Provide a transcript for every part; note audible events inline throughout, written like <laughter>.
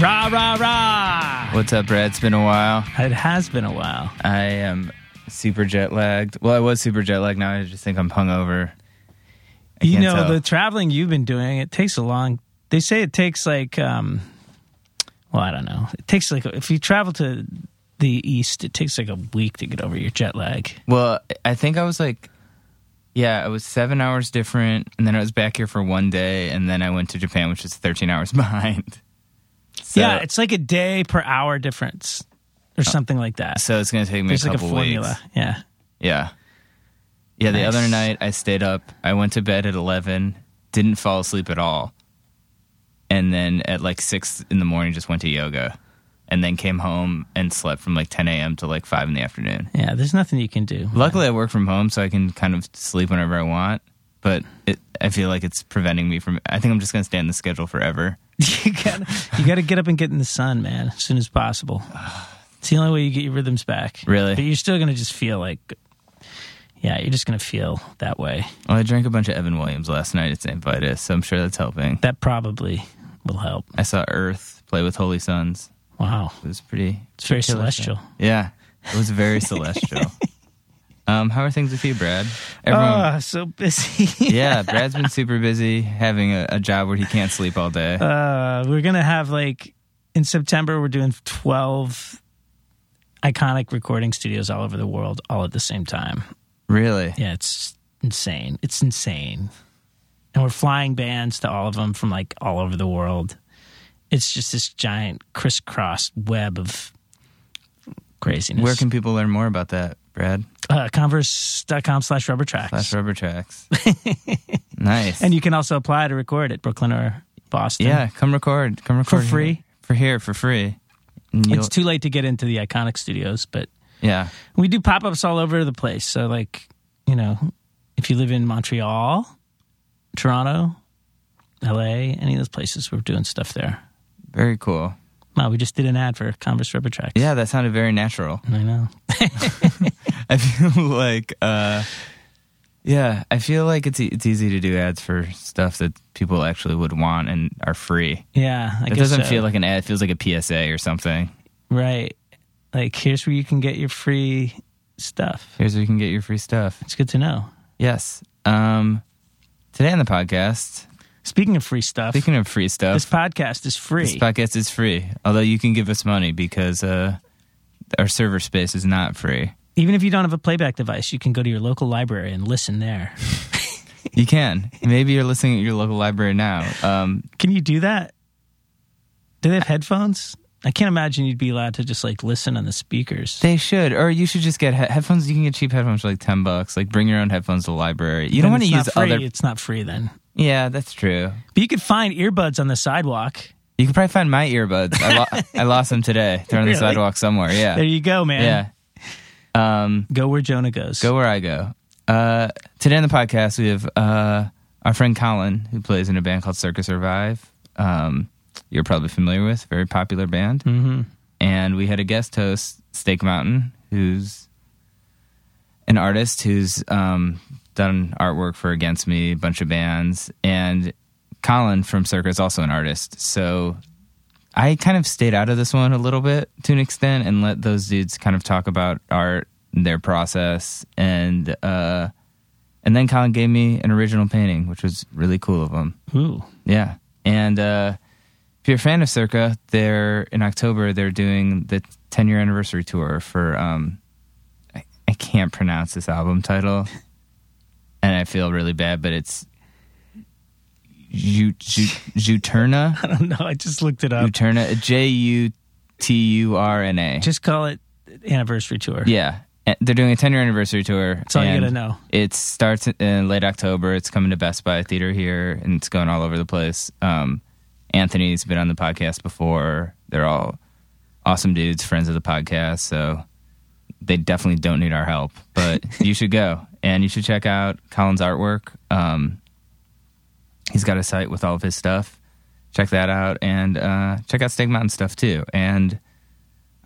Rah, rah, rah. What's up, Brad? It's been a while. It has been a while. I am super jet lagged. Well, I was super jet lagged. Now I just think I'm hungover. I You know, tell. the traveling you've been doing, it takes a long, they say it takes like, um, well, I don't know. It takes like, if you travel to the east, it takes like a week to get over your jet lag. Well, I think I was like, yeah, I was seven hours different, and then I was back here for one day, and then I went to Japan, which is 13 hours <laughs> behind. So, yeah, it's like a day per hour difference or something like that. so it's gonna take me There's a like a couple formula. weeks. Yeah. Yeah, yeah. The Nice. other night I stayed up. I went to bed at 11, didn't fall asleep at all, and then at like six in the morning just went to yoga, and then came home and slept from like 10 a.m. to like five in the afternoon. Yeah. There's nothing you can do. Luckily, I work from home, so I can kind of sleep whenever I want. But it, I feel like it's preventing me from. I think I'm just going to stay on the schedule forever. <laughs> you gotta, you gotta get up and get in the sun, man, as soon as possible. It's the only way you get your rhythms back. Really? But you're still gonna just feel like, yeah, you're just gonna feel that way. Well, I drank a bunch of Evan Williams last night at St. Vitus, so I'm sure that's helping. That probably will help. I saw Earth play with Holy Sons. Wow. It was pretty. It's very celestial. Yeah, it was very <laughs> celestial. Um, how are things with you, Brad? Everyone. Oh, so busy. <laughs> yeah, Brad's been super busy having a, a job where he can't sleep all day. Uh, we're gonna have like in September. We're doing twelve iconic recording studios all over the world, all at the same time. really? Yeah, it's insane. It's insane. And we're flying bands to all of them from like all over the world. It's just this giant crisscross web of craziness. Where can people learn more about that, Brad? uh, Converse.com slash rubber tracks. Slash rubber tracks. <laughs> nice. And you can also apply to record at Brooklyn or Boston. yeah, come record. Come record For free. here. for here for free. It's too late to get into the iconic studios, but yeah, we do pop ups all over the place. So, like, you know, if you live in Montreal, Toronto, LA, any of those places, we're doing stuff there. very cool. Wow, we just did an ad for Converse Rubber Tracks. Yeah, that sounded very natural. I know. <laughs> <laughs> <laughs> I feel like, uh, yeah, I feel like it's e- it's easy to do ads for stuff that people actually would want and are free. Yeah, I It guess doesn't so. feel like an ad; it feels like a PSA or something. right. Like, here's where you can get your free stuff. Here's where you can get your free stuff. It's good to know. Yes. Um, today on the podcast, Speaking of free stuff, speaking of free stuff, this podcast is free. This podcast is free, although you can give us money because uh, our server space is not free. Even if you don't have a playback device, you can go to your local library and listen there. <laughs> You can. Maybe you're listening at your local library now. Um, Can you do that? Do they have headphones? I can't imagine you'd be allowed to just like listen on the speakers. they should, or you should just get he- headphones. You can get cheap headphones for like ten bucks. Like bring your own headphones to the library. You don't want to use free. other. It's not free then. Yeah, that's true. But you could find earbuds on the sidewalk. You could probably find my earbuds. I, lo- <laughs> I lost them today. They're on the sidewalk somewhere. Yeah, There you go, man. yeah. Um, Go where Jonah goes. Go where I go. Uh, today on the podcast, we have uh, our friend Colin, who plays in a band called Circa Survive. Um, you're probably familiar with, very popular band. hmm And we had a guest host, Steak Mountain, who's an artist who's um, done artwork for Against Me, a bunch of bands. And Colin from Circus, also an artist. So I kind of stayed out of this one a little bit to an extent and let those dudes kind of talk about art, and their process, and uh, and then Colin gave me an original painting, which was really cool of him. Ooh. Yeah, and uh, if you're a fan of Circa, they're in October. They're doing the 10 year anniversary tour for. Um, I, I can't pronounce this album title, <laughs> and I feel really bad, but it's. Ju- Ju- Juturna? <laughs> I don't know. I just looked it up. Juturna, J U T U R N A. Just call it anniversary tour. Yeah, And they're doing a 10 year anniversary tour. That's all you gotta know. It starts in late October. It's coming to Best Buy Theater here, and it's going all over the place. Um, Anthony's been on the podcast before. They're all awesome dudes, friends of the podcast. So they definitely don't need our help, but <laughs> you should go and you should check out Colin's artwork. Um, he's got a site with all of his stuff. Check that out and uh, check out Steak Mountain stuff too. And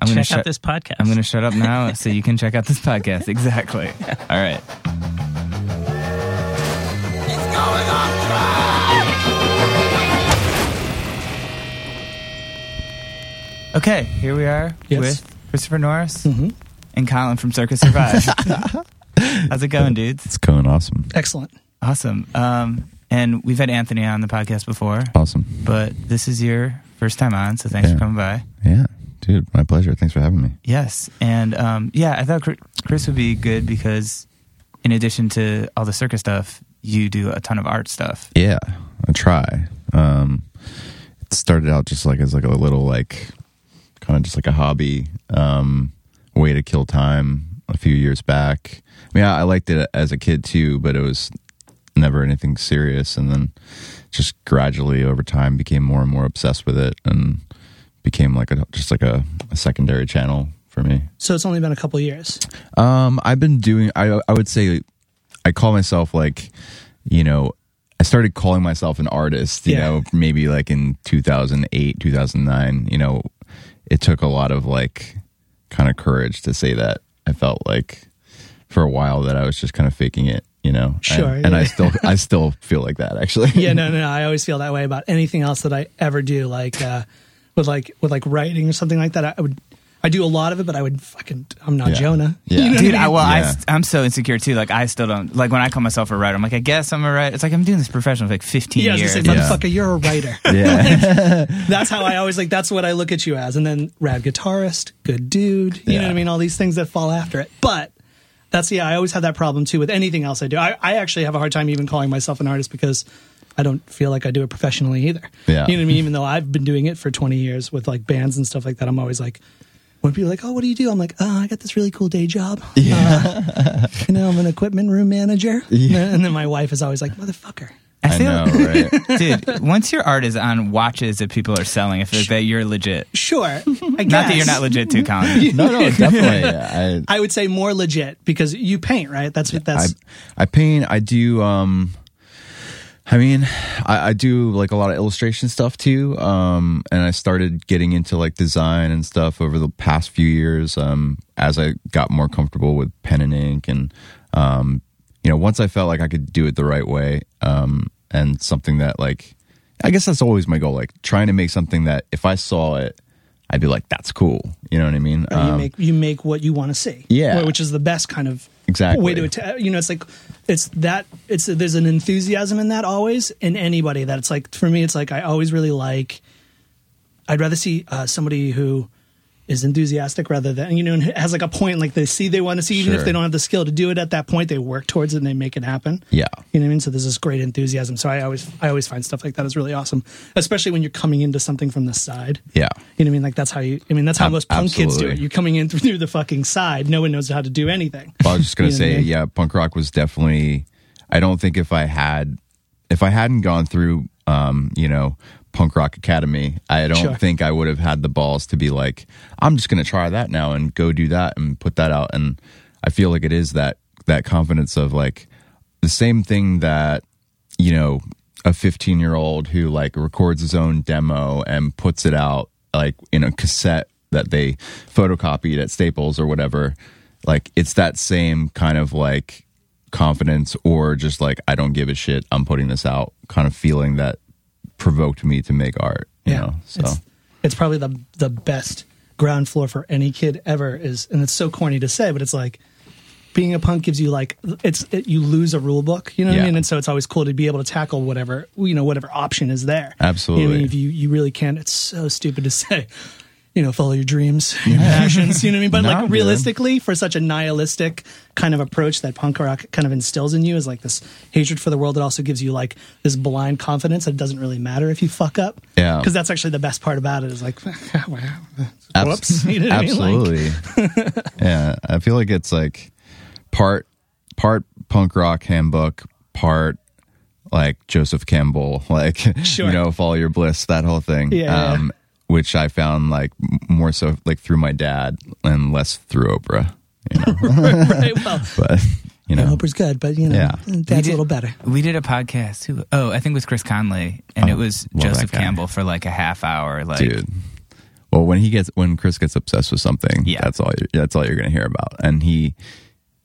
I'm gonna shut. this podcast. I'm gonna shut up now so you can check out this podcast. Exactly. <laughs> All right. Okay, here we are Yes. with Christopher Norris hmm and Colin from Circa Survive. <laughs> How's it going, dudes? It's going awesome. Excellent. Awesome. Um, and we've had Anthony on the podcast before, Awesome. but this is your first time on, so thanks Yeah. for coming by. Yeah, dude, my pleasure. Thanks for having me. Yes, and um, yeah, I thought Chris would be good because, in addition to all the Circa stuff, you do a ton of art stuff. Yeah, I try. Um, it started out just like as like a little like kind of just like a hobby um, way to kill time a few years back. I mean, I, I liked it as a kid too, but it was never anything serious. And then just gradually over time became more and more obsessed with it and became like a just like a, a secondary channel for me. So it's only been a couple years. Um, I've been doing. I I would say, I call myself like, you know, I started calling myself an artist. You Yeah. know, maybe like in two thousand eight, two thousand nine. You know, it took a lot of like kind of courage to say that. I felt like for a while that I was just kind of faking it. You know, Sure, and, and I still I still feel like that actually. yeah, no, <laughs> no, no. I always feel that way about anything else that I ever do, like uh, with like with like writing or something like that. I would, I do a lot of it, but I would fucking, I'm not Yeah. Jonah. <laughs> Yeah. You know Dude, I I, well, Yeah. I, am so insecure too. Like, I still don't like when I call myself a writer. I'm like, I guess I'm a writer. It's like I'm doing this professional for like 15 yeah, years. say, Yeah. motherfucker, you're a writer. <laughs> yeah. that's how I always like. That's what I look at you as, and then rad guitarist, good dude. You know what I mean? All these things that fall after it, but. That's yeah. I always have that problem too with anything else I do. I, I actually have a hard time even calling myself an artist because I don't feel like I do it professionally either. Yeah. You know what I mean? Even though I've been doing it for 20 years with like bands and stuff like that, I'm always like, when people are like, oh, what do you do? I'm like, oh, I got this really cool day job. Yeah. Uh, you know, I'm an equipment room manager. And then my wife is always like, motherfucker. I I feel, know, <laughs> right? dude. Once your art is on watches that people are selling, I feel like that you're legit. Sure. I <laughs> guess. Not that you're not legit too, Colin. <laughs> no, no, definitely. I, I would say more legit because you paint, right? That's what that's. I I paint. I do. Um, I mean, I, I do like a lot of illustration stuff too. Um, and I started getting into like design and stuff over the past few years. Um, as I got more comfortable with pen and ink, and um, you know, once I felt like I could do it the right way, um, and something that like, I guess that's always my goal. Like trying to make something that if I saw it, I'd be like, "That's cool." You know what I mean? you Um, make you make what you want to see. Yeah. which is the best kind of Exactly. way to atta- you know it's like it's that it's there's an enthusiasm in that always in anybody that it's like for me it's like I always really like I'd rather see uh, somebody who is enthusiastic rather than you know and has like a point like they see they want to see even if they don't have the skill to do it at that point they work towards it and they make it happen. yeah. You know what I mean? So there's this great enthusiasm. So I always I always find stuff like that is really awesome, especially when you're coming into something from the side. Yeah. You know what I mean? Like that's how you. I mean that's how most punk kids do it. You're coming in through the fucking side. No one knows how to do anything. Well, I was just gonna <laughs> You know what I say, mean? yeah, punk rock was definitely. I don't think if I had, if I hadn't gone through, um, you know, punk rock academy, I don't Sure. think I would have had the balls to be like, I'm just gonna try that now and go do that and put that out. And I feel like it is that that confidence of like the same thing that you know a 15 year old who like records his own demo and puts it out like in a cassette that they photocopied at Staples or whatever like it's that same kind of like confidence or just like I don't give a shit I'm putting this out kind of feeling that provoked me to make art you know so it's, it's probably the the best ground floor for any kid ever. Is and it's so corny to say, but it's like being a punk gives you like it's it, you lose a rule book. You know what I mean? And so it's always cool to be able to tackle whatever you know whatever option is there. You know Absolutely. If you you really can, it's so stupid to <laughs> say. You know, follow your dreams, <laughs> your passions. You know what I mean? But No, like realistically, for such a nihilistic kind of approach that punk rock kind of instills in you, is like this hatred for the world. It also gives you like this blind confidence that it doesn't really matter if you fuck up. Yeah. because that's actually the best part about it. Is like, <laughs> wow, whoops. <laughs> You know what I mean? Like- Absolutely. yeah, I feel like it's like part part punk rock handbook, part like Joseph Campbell, like Sure. you know, follow your bliss, that whole thing. Yeah, yeah. Um, Which I found like more so like through my dad and less through Oprah. You know, <laughs> right. Well, <laughs> but you yeah, know, Oprah's good, but you know, Yeah. We dad's did- a little better. We did a podcast too. Oh, I think with Chris Conley, and it Oh, was Joseph. Campbell for like a half hour. Like, dude. Well, when he gets when Chris gets obsessed with something, Yeah. that's all. That's all you're going to hear about. And he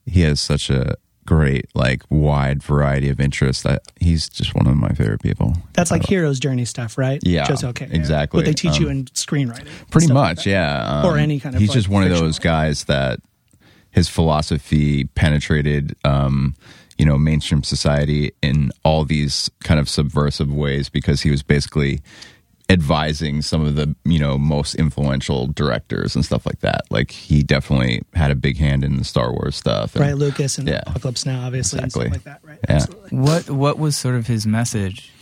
he has such a great, like wide variety of interests. That he's just one of my favorite people. That's like hero's journey stuff, right? Yeah, Just okay. exactly. What they teach you Um, in screenwriting. Pretty stuff like much, that. yeah. Or any kind of, He's like, just one of those guys that his philosophy penetrated, um, you know, mainstream society in all these kind of subversive ways because he was basically advising some of the you know most influential directors and stuff like that. Like he definitely had a big hand in the Star Wars stuff. and- Right, Lucas and Yeah. Apocalypse Now, obviously, Exactly. and stuff like that, right? Yeah. Absolutely. What what was sort of his message?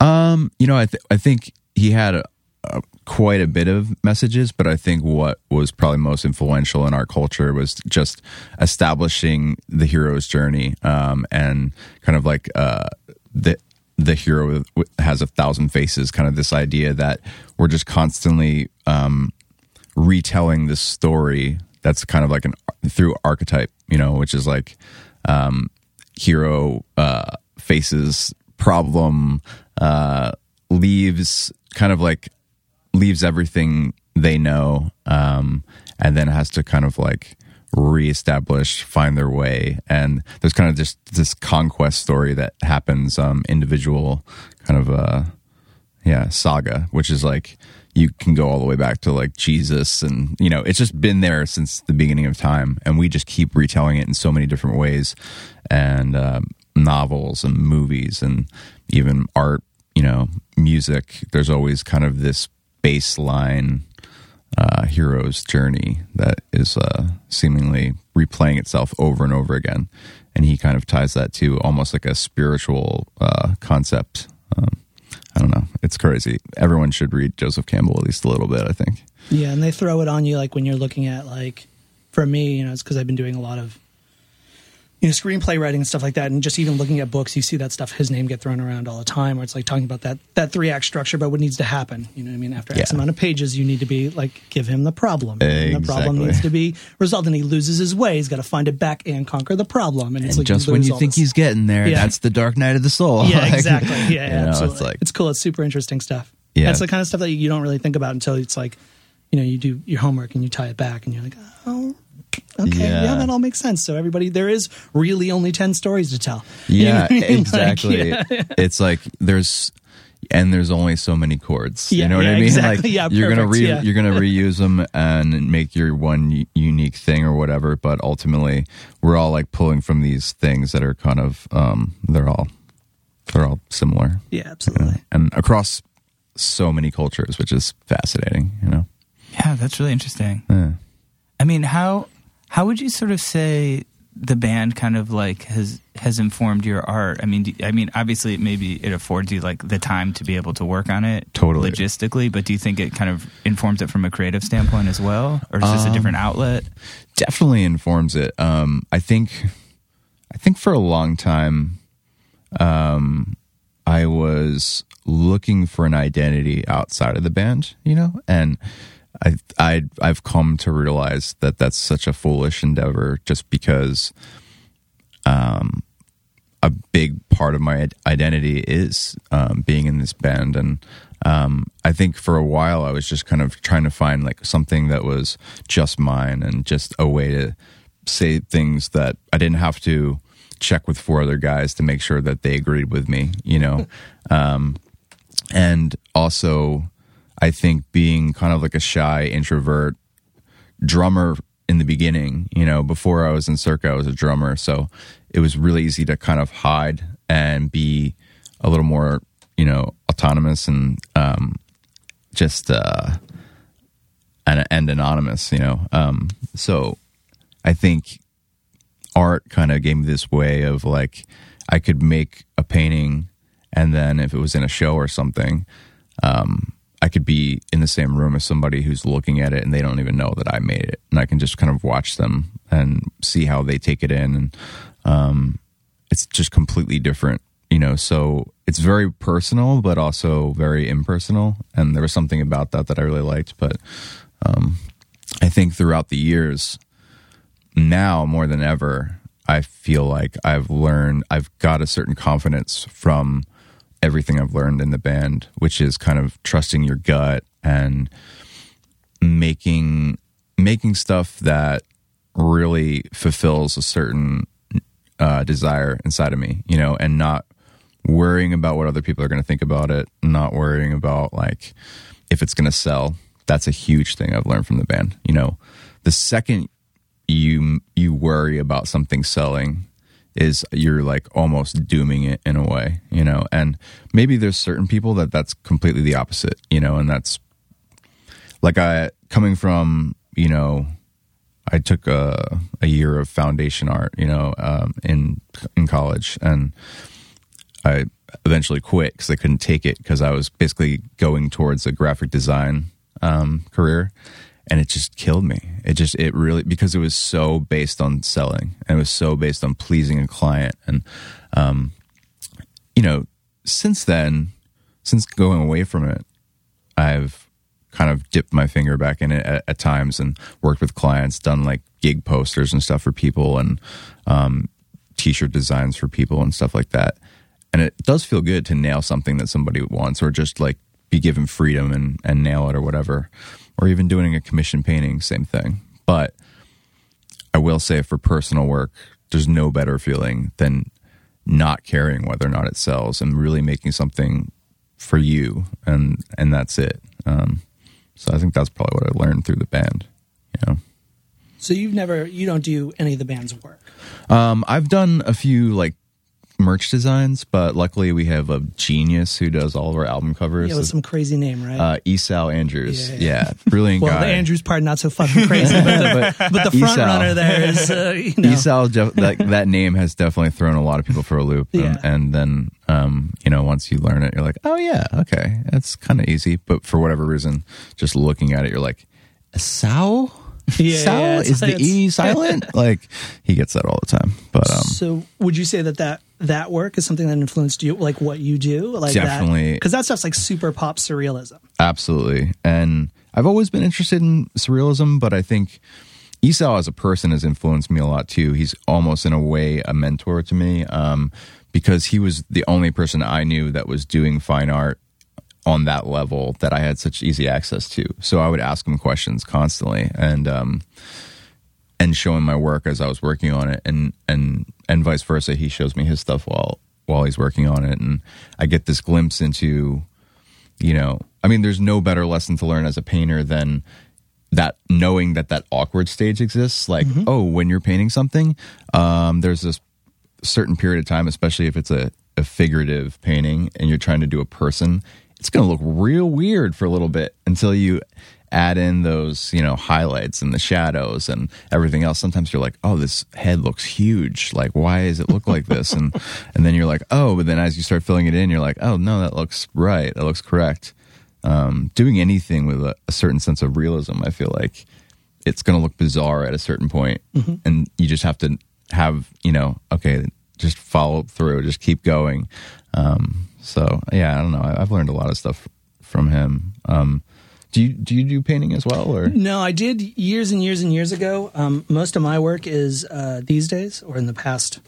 Um, you know, I th- I think he had a, a, quite a bit of messages, but I think what was probably most influential in our culture was just establishing the hero's journey, um, and kind of like uh, the the hero has a thousand faces, kind of this idea that we're just constantly um, retelling this story that's kind of like an through archetype, you know, which is like um, hero uh, faces problem, uh, leaves kind of like leaves everything they know, um, and then has to kind of like reestablish, find their way. And there's kind of just this conquest story that happens, um, individual kind of uh, yeah saga which is like you can go all the way back to like jesus and you know it's just been there since the beginning of time. And we just keep retelling it in so many different ways. And um, novels and movies and even art you know music. There's always kind of this baseline uh, hero's journey that is uh, seemingly replaying itself over and over again and he kind of ties that to almost like a spiritual uh, concept um, I don't know. It's crazy. Everyone should read Joseph Campbell at least a little bit, I think. Yeah, and they throw it on you like when you're looking at like for me, you know, it's because I've been doing a lot of you know screenplay writing and stuff like that, and just even looking at books, you see that stuff his name get thrown around all the time, where it's like talking about that that three act structure, but what needs to happen. You know what I mean? After X amount of pages, you need to be like give him the problem. And the problem needs to be resolved, and he loses his way. He's got to find it back and conquer the problem. And it's And like just you when you think this- he's getting there, Yeah. that's the dark night of the soul. yeah, <laughs> Like, exactly. Yeah, yeah know, absolutely. It's like, it's cool. It's super interesting stuff. Yeah. That's the kind of stuff that you don't really think about until it's like, you know, you do your homework and you tie it back and you're like, oh, okay, yeah, Yeah. that all makes sense. So everybody, there is really only 10 stories to tell. You know yeah, I mean? <laughs> Like, exactly. yeah. It's like there's, and there's only so many chords. Yeah, you know what yeah, I mean? exactly. Like Yeah, you're gonna re- yeah. you're gonna reuse them and make your one unique thing or whatever. But ultimately, we're all like pulling from these things that are kind of um, they're all they're all similar. Yeah, absolutely. and across so many cultures, which is fascinating. You know, Yeah, that's really interesting. Yeah. I mean, how how would you sort of say the band kind of like has has informed your art? I mean, do, I mean, obviously, maybe it affords you like the time to be able to work on it Totally. logistically. But do you think it kind of informs it from a creative standpoint as well, or is this a different outlet? definitely informs it. Um, I think, I think for a long time, um, I was looking for an identity outside of the band, you know, and I, I, I've come to realize that that's such a foolish endeavor, just because, um, a big part of my identity is um, being in this band. And um, i think for a while i was just kind of trying to find like something that was just mine and just a way to say things that i didn't have to check with four other guys to make sure that they agreed with me you know? <laughs> Um, and also i think being kind of like a shy introvert drummer in the beginning. You know, before I was in Circa, I was a drummer, so it was really easy to kind of hide and be a little more, you know, autonomous and um, just uh, and, and anonymous. You know, um, so I think art kind of gave me this way of like I could make a painting, and then if it was in a show or something. Um, I could be in the same room as somebody who's looking at it and they don't even know that I made it, and I can just kind of watch them and see how they take it in, and um, it's just completely different, you know. So it's very personal, but also very impersonal, and there was something about that that I really liked. But um, I think throughout the years, now more than ever, I feel like I've learned, I've got a certain confidence from everything I've learned in the band, which is kind of trusting your gut and making making stuff that really fulfills a certain uh, desire inside of me, you know, and not worrying about what other people are going to think about it, not worrying about like if it's going to sell. That's a huge thing I've learned from the band. You know, the second you you worry about something selling is you're like almost dooming it in a way, you know. And maybe there's certain people that that's completely the opposite, you know, and that's like I coming from, you know, I took a a year of foundation art, you know, um, in in college, and I eventually quit because I couldn't take it because I was basically going towards a graphic design um, career, and it just killed me. It just it really because it was so based on selling and it was so based on pleasing a client, and um, you know, since then, since going away from it, I've kind of dipped my finger back in it at, at times and worked with clients, done like gig posters and stuff for people, and um, t-shirt designs for people and stuff like that. And it does feel good to nail something that somebody wants or just like be given freedom and, and nail it or whatever or even doing a commission painting same thing. But i will say for personal work there's no better feeling than not caring whether or not it sells and really making something for you and and that's it. Um, so i think that's probably what i learned through the band you know. So you've never, you don't do any of the band's work. Um, I've done a few like merch designs, but luckily we have a genius who does all of our album covers. Yeah, with some crazy name, right? uh, Esau Andrews. Yeah. Yeah, brilliant well, guy. the Andrews part not so fucking crazy, but the, <laughs> but the front Esau. runner there is, uh, you know, Esau, def- that, that name has definitely thrown a lot of people for a loop. And, Yeah. and then, um, you know, once you learn it, you're like, oh, yeah, okay, that's kind of easy. But for whatever reason, just looking at it, you're like, Esau? <laughs> Yeah, yeah, Is the E silent? <laughs> like, he gets that all the time. But um, So, would you say that that that work is something that influenced you, like what you do, like Definitely. because that stuff's like super pop surrealism. Absolutely. And I've always been interested in surrealism, but I think Esau as a person has influenced me a lot too. He's almost in a way a mentor to me um, because he was the only person I knew that was doing fine art on that level that I had such easy access to. So I would ask him questions constantly and um, and show him my work as I was working on it and and and vice versa. He shows me his stuff while while he's working on it and I get this glimpse into you know i mean there's no better lesson to learn as a painter than that knowing that that awkward stage exists like oh when you're painting something um, there's this certain period of time especially if it's a, a figurative painting and you're trying to do a person it's going to look real weird for a little bit until you add in those you know highlights and the shadows and everything else. Sometimes you're like oh this head looks huge. Like why does it look like this? And <laughs> and then you're like oh but then as you start filling it in you're like oh no that looks right. That looks correct. Um, doing anything with a, a certain sense of realism i feel like it's going to look bizarre at a certain point and you just have to have you know okay just follow through just keep going. Um, so yeah i don't know. I, i've learned a lot of stuff from him. Um, do you do you do painting as well or No, I did years and years and years ago. Um, most of my work is uh, these days, or in the past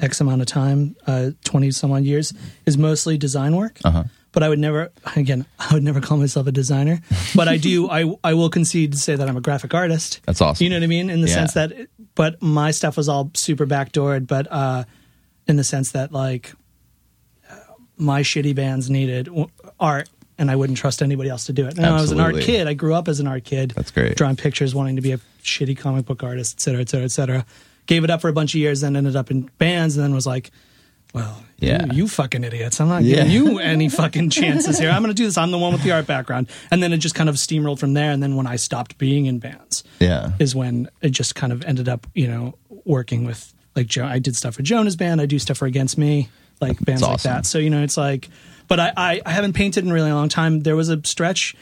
X amount of time, twenty some odd years, is mostly design work. Uh-huh. But I would never, again, I would never call myself a designer. <laughs> But I do, I I will concede to say that I'm a graphic artist. That's awesome. You know what I mean? In the Yeah. sense that, but my stuff was all super backdoored. But uh, in the sense that, like, uh, my shitty bands needed art, and I wouldn't trust anybody else to do it. Now, I was an art kid. I grew up as an art kid. That's great. Drawing pictures, wanting to be a shitty comic book artist, et cetera, et cetera, et cetera. Gave it up for a bunch of years, then ended up in bands, and then was like, well, Yeah. you, you fucking idiots. I'm not Yeah. giving you <laughs> any fucking chances here. I'm going to do this. I'm the one with the art background. And then it just kind of steamrolled from there. And then when I stopped being in bands, yeah is when it just kind of ended up, you know, working with like Joe. I did stuff for Jonah's band. I do stuff for Against Me, like bands like that. So you know, it's like, but I, I I haven't painted in a really long time. There was a stretch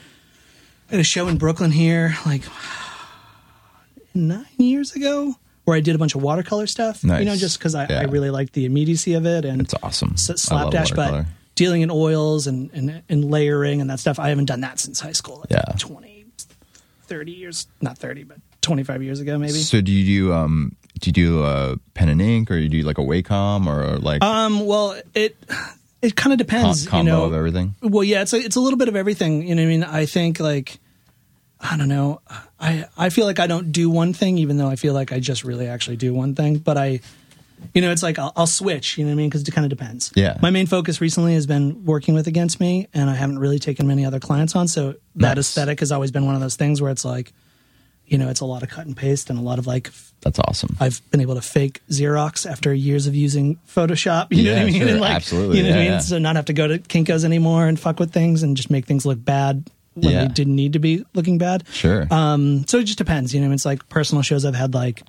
at a show in Brooklyn here, like <sighs> nine years ago, where I did a bunch of watercolor stuff. Nice. You know, just because I, Yeah. I really liked the immediacy of it and it's awesome slapdash, but dealing in oils and, and and layering and that stuff. I haven't done that since high school. Like Yeah. 20, 30 years, not 30, but 25 years ago, maybe. so do you do um do you do uh pen and ink or do you do like a wacom or like Um, well, it it kind of com- depends. combo you know, of everything Well, yeah, it's a, it's a little bit of everything. You know, what I mean, I think like I don't know. I I feel like I don't do one thing, even though I feel like I just really actually do one thing. But I you know, it's like I'll, I'll switch. You know what I mean? Because it kind of depends. Yeah. My main focus recently has been working with Against Me, and I haven't really taken many other clients on. So that Nice. aesthetic has always been one of those things where it's like, you know, it's a lot of cut and paste and a lot of like. That's awesome. I've been able to fake Xerox after years of using Photoshop. <laughs> You know Yeah, what I mean? sure. And like, Absolutely. You know what I mean? yeah. So not have to go to Kinkos anymore and fuck with things and just make things look bad when Yeah. they didn't need to be looking bad. Sure. Um, so it just depends. You know, it's like personal shows I've had like,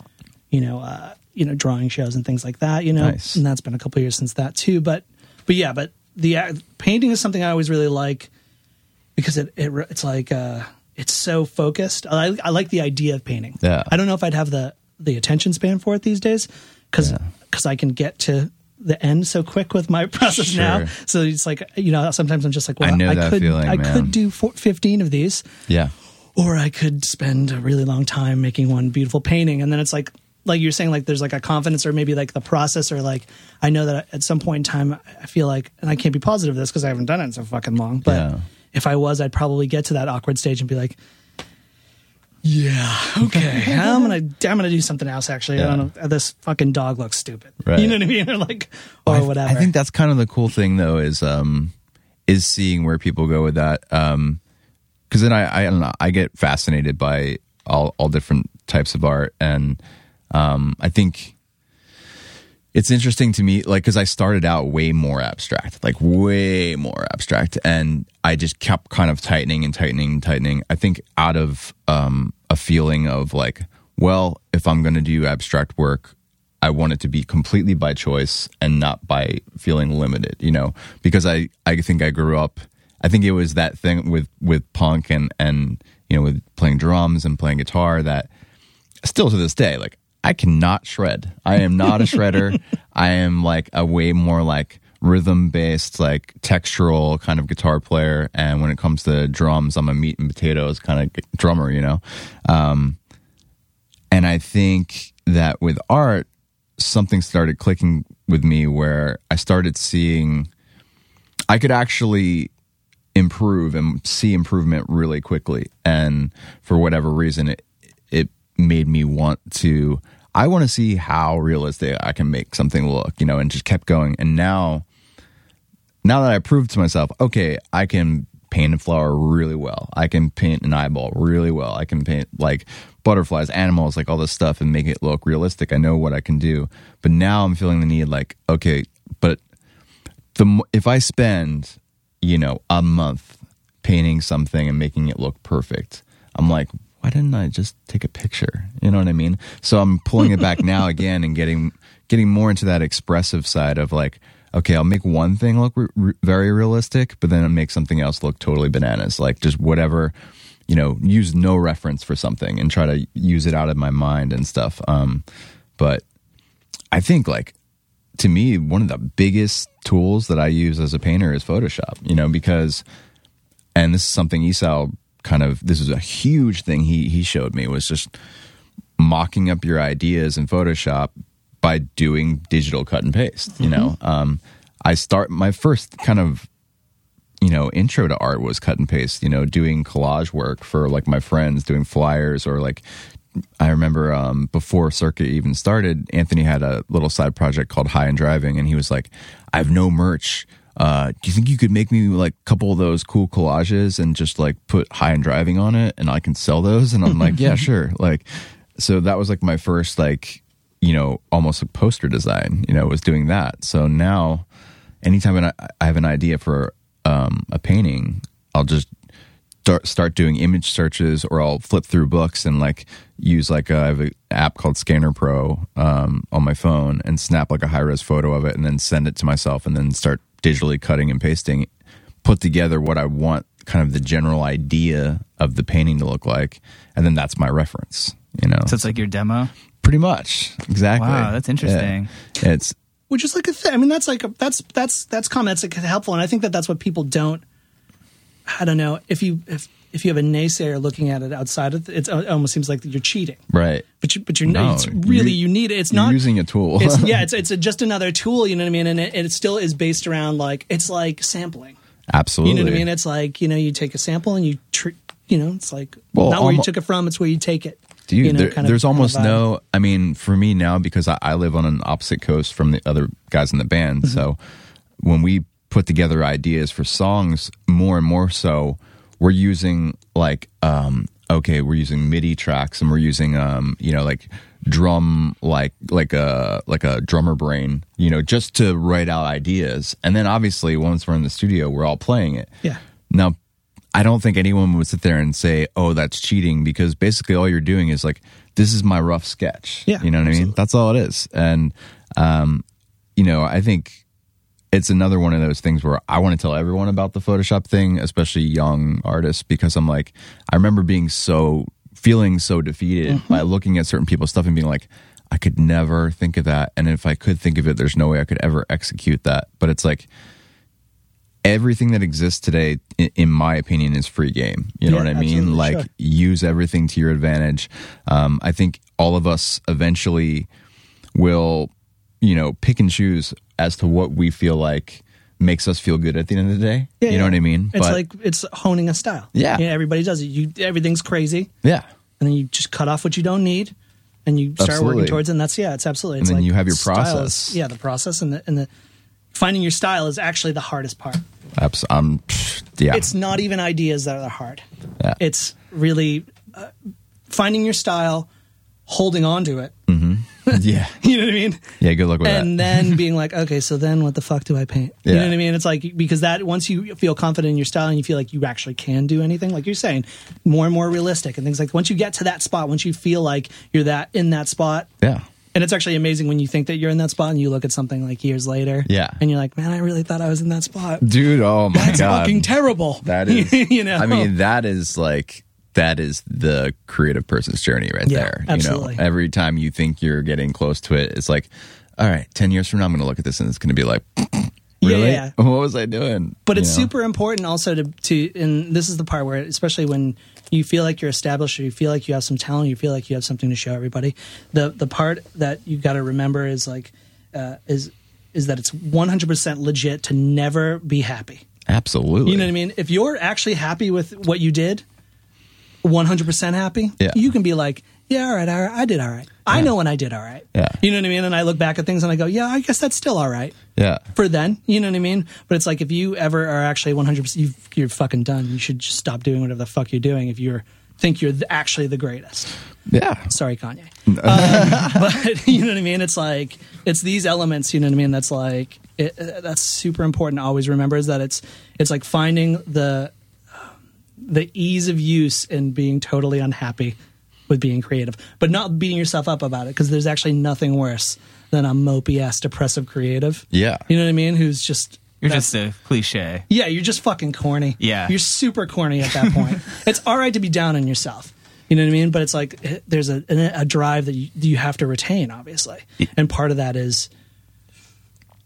you know, uh, you know, drawing shows and things like that. You know, Nice. and that's been a couple years since that too. But, but yeah, but the uh, painting is something I always really like because it, it it's like uh, it's so focused. I, I like the idea of painting. Yeah. I don't know if I'd have the the attention span for it these days because Yeah. I can get to the end so quick with my <laughs> process now. So it's like you know sometimes I'm just like well I know I that could feeling, I man. could do four, 15 of these yeah. or I could spend a really long time making one beautiful painting. And then it's like, like you're saying, like there's like a confidence or maybe like the process or like, I know that at some point in time, I feel like, and I can't be positive of this because I haven't done it in so fucking long, but Yeah. If I was, I'd probably get to that awkward stage and be like, yeah, okay, <laughs> I'm gonna, I'm gonna do something else. Actually, I don't know. This fucking dog looks stupid. <laughs> Right. You know what I mean? <laughs> Or like, or th- whatever. I think that's kind of the cool thing, though, is um, is seeing where people go with that. Um, because then I, I don't know, I get fascinated by all all different types of art, and um, I think it's interesting to me, like, because I started out way more abstract, like way more abstract, and I just kept kind of tightening and tightening and tightening. I think out of um, a feeling of like, well, if I'm going to do abstract work, I want it to be completely by choice and not by feeling limited, you know, because I, I think I grew up, I think it was that thing with, with punk and, and, you know, with playing drums and playing guitar that still to this day, like I cannot shred. I am not a shredder. <laughs> I am like a way more like rhythm based, like textural kind of guitar player. And when it comes to drums, I'm a meat and potatoes kind of drummer, you know? Um, and I think that with art, something started clicking with me where I started seeing I could actually improve and see improvement really quickly. And for whatever reason, it it made me want to. I want to see how realistic I can make something look, you know, and just kept going. And now, now that I proved to myself, okay, I can paint a flower really well. I can paint an eyeball really well. I can paint like butterflies, animals, like all this stuff and make it look realistic. I know what I can do. But now I'm feeling the need like, okay, but the if I spend, you know, a month painting something and making it look perfect, I'm like, why didn't I just take a picture? You know what I mean? So I'm pulling it back now <laughs> again and getting getting more into that expressive side of like, okay, I'll make one thing look re- re- very realistic, but then I'll make something else look totally bananas, like just whatever, you know, use no reference for something and try to use it out of my mind and stuff. Um, but I think like to me, one of the biggest tools that I use as a painter is Photoshop, you know, because, and this is something Esau kind of, this is a huge thing he, he showed me was just mocking up your ideas in Photoshop by doing digital cut and paste, you know. Um, I start, my first kind of, you know, intro to art was cut and paste, you know, doing collage work for like my friends, doing flyers or like I remember um, before Circuit even started, Anthony had a little side project called High and Driving, and he was like, "I have no merch. Uh, do you think you could make me like a couple of those cool collages and just like put High and Driving on it, and I can sell those?" And I'm like, "Yeah, <laughs> sure." Like, so that was like my first like, you know, almost a poster design. You know, was doing that. So now, anytime I I have an idea for um, a painting, I'll just start start doing image searches or I'll flip through books and like use like a, I have an app called Scanner Pro um, on my phone and snap like a high res photo of it and then send it to myself and then start digitally cutting and pasting, put together what I want, kind of the general idea of the painting to look like, and then that's my reference. You know, So it's like your demo. pretty much exactly. Wow, that's interesting. Yeah. It's which is like a thing. I mean, that's like a, that's that's that's common. That's like helpful, and I think that that's what people don't. I don't know if you if if you have a naysayer looking at it outside of it, it almost seems like you're cheating. right. But you, but you're No, it's really you- you need it. It's You're not using a tool. It's, yeah, <laughs> it's it's a, just another tool. You know what I mean? And it, and it still is based around like it's like sampling. Absolutely. You know what I mean? It's like you know you take a sample and you tr- you know it's like Well, not where you took it from. It's where you take it. Dude, you know, there, kind of- there's almost no. I mean, for me now, because I, I live on an opposite coast from the other guys in the band, Mm-hmm. so when we put together ideas for songs, more and more so, we're using like, um, okay, we're using MIDI tracks, and we're using, um, you know, like drum, like like a like a drummer brain, you know, just to write out ideas, and then obviously once we're in the studio, we're all playing it. Yeah. Now, I don't think anyone would sit there and say, "Oh, that's cheating," because basically all you're doing is like, "This is my rough sketch." Yeah, you know what I mean. That's all it is, and um, you know, I think it's another one of those things where I want to tell everyone about the Photoshop thing, especially young artists, because I'm like, I remember being so feeling so defeated Mm-hmm. by looking at certain people's stuff and being like, I could never think of that, and if I could think of it, there's no way I could ever execute that. But it's like everything that exists today, in, my opinion, is free game. You know Yeah, what I mean? Like sure. use everything to your advantage. Um, I think all of us eventually will, you know, pick and choose as to what we feel like makes us feel good at the end of the day. Yeah, you know yeah. what I mean? It's like it's honing a style. Yeah. everybody does it. You everything's crazy, yeah. and then you just cut off what you don't need, and you start Absolutely. working towards it. And that's yeah, it's absolutely. It's And then like you have your is- process. yeah, the process and the and the finding your style is actually the hardest part. Abs- I'm, yeah. It's not even ideas that are hard. Yeah. It's really uh, finding your style, holding on to it. Mm-hmm. <laughs> yeah. You know what I mean? Yeah. Good luck with and that. then <laughs> being like, okay, so then what the fuck do I paint? You know what I mean? It's like because that once you feel confident in your style and you feel like you actually can do anything, like you're saying, more and more realistic and things like. Once you get to that spot, once you feel like you're that in that spot, yeah. and it's actually amazing when you think that you're in that spot and you look at something like years later, Yeah. and you're like, man, I really thought I was in that spot. Dude. Oh my That's god. That's fucking terrible. That <laughs> is, you know. I mean, that is like that is the creative person's journey right Yeah, there. absolutely. You know, every time you think you're getting close to it, it's like, all right, ten years from now, I'm going to look at this and it's going to be like, <laughs> Yeah, yeah. <laughs> What was I doing? but You it's know? super important also to to and this is the part where especially when you feel like you're established or you feel like you have some talent you feel like you have something to show everybody the the part that you got to remember is like uh, is is that it's 100% legit to never be happy Absolutely. you know what i mean if you're actually happy with what you did 100% happy Yeah. you can be like yeah all right, all right i did all right i know when i did all right Yeah. you know what i mean and i look back at things and i go yeah i guess that's still all right Yeah. for then. You know what I mean? But it's like if you ever are actually 100%, you you're fucking done. You should just stop doing whatever the fuck you're doing if you think you're th- actually the greatest. Yeah. Sorry, Kanye. <laughs> um, but <laughs> you know what I mean? It's like, it's these elements, you know what I mean? That's like, it, uh, that's super important to always remember is that it's, it's like finding the, the ease of use and being totally unhappy with being creative, but not beating yourself up about it because there's actually nothing worse than a mopey ass depressive creative. Yeah. You know what I mean? Who's just You're that's- just a cliche. yeah, you're just fucking corny. Yeah. you're super corny at that point. <laughs> it's all right to be down on yourself. You know what I mean? But it's like eh, there's a a drive that you, you have to retain, obviously, and part of that is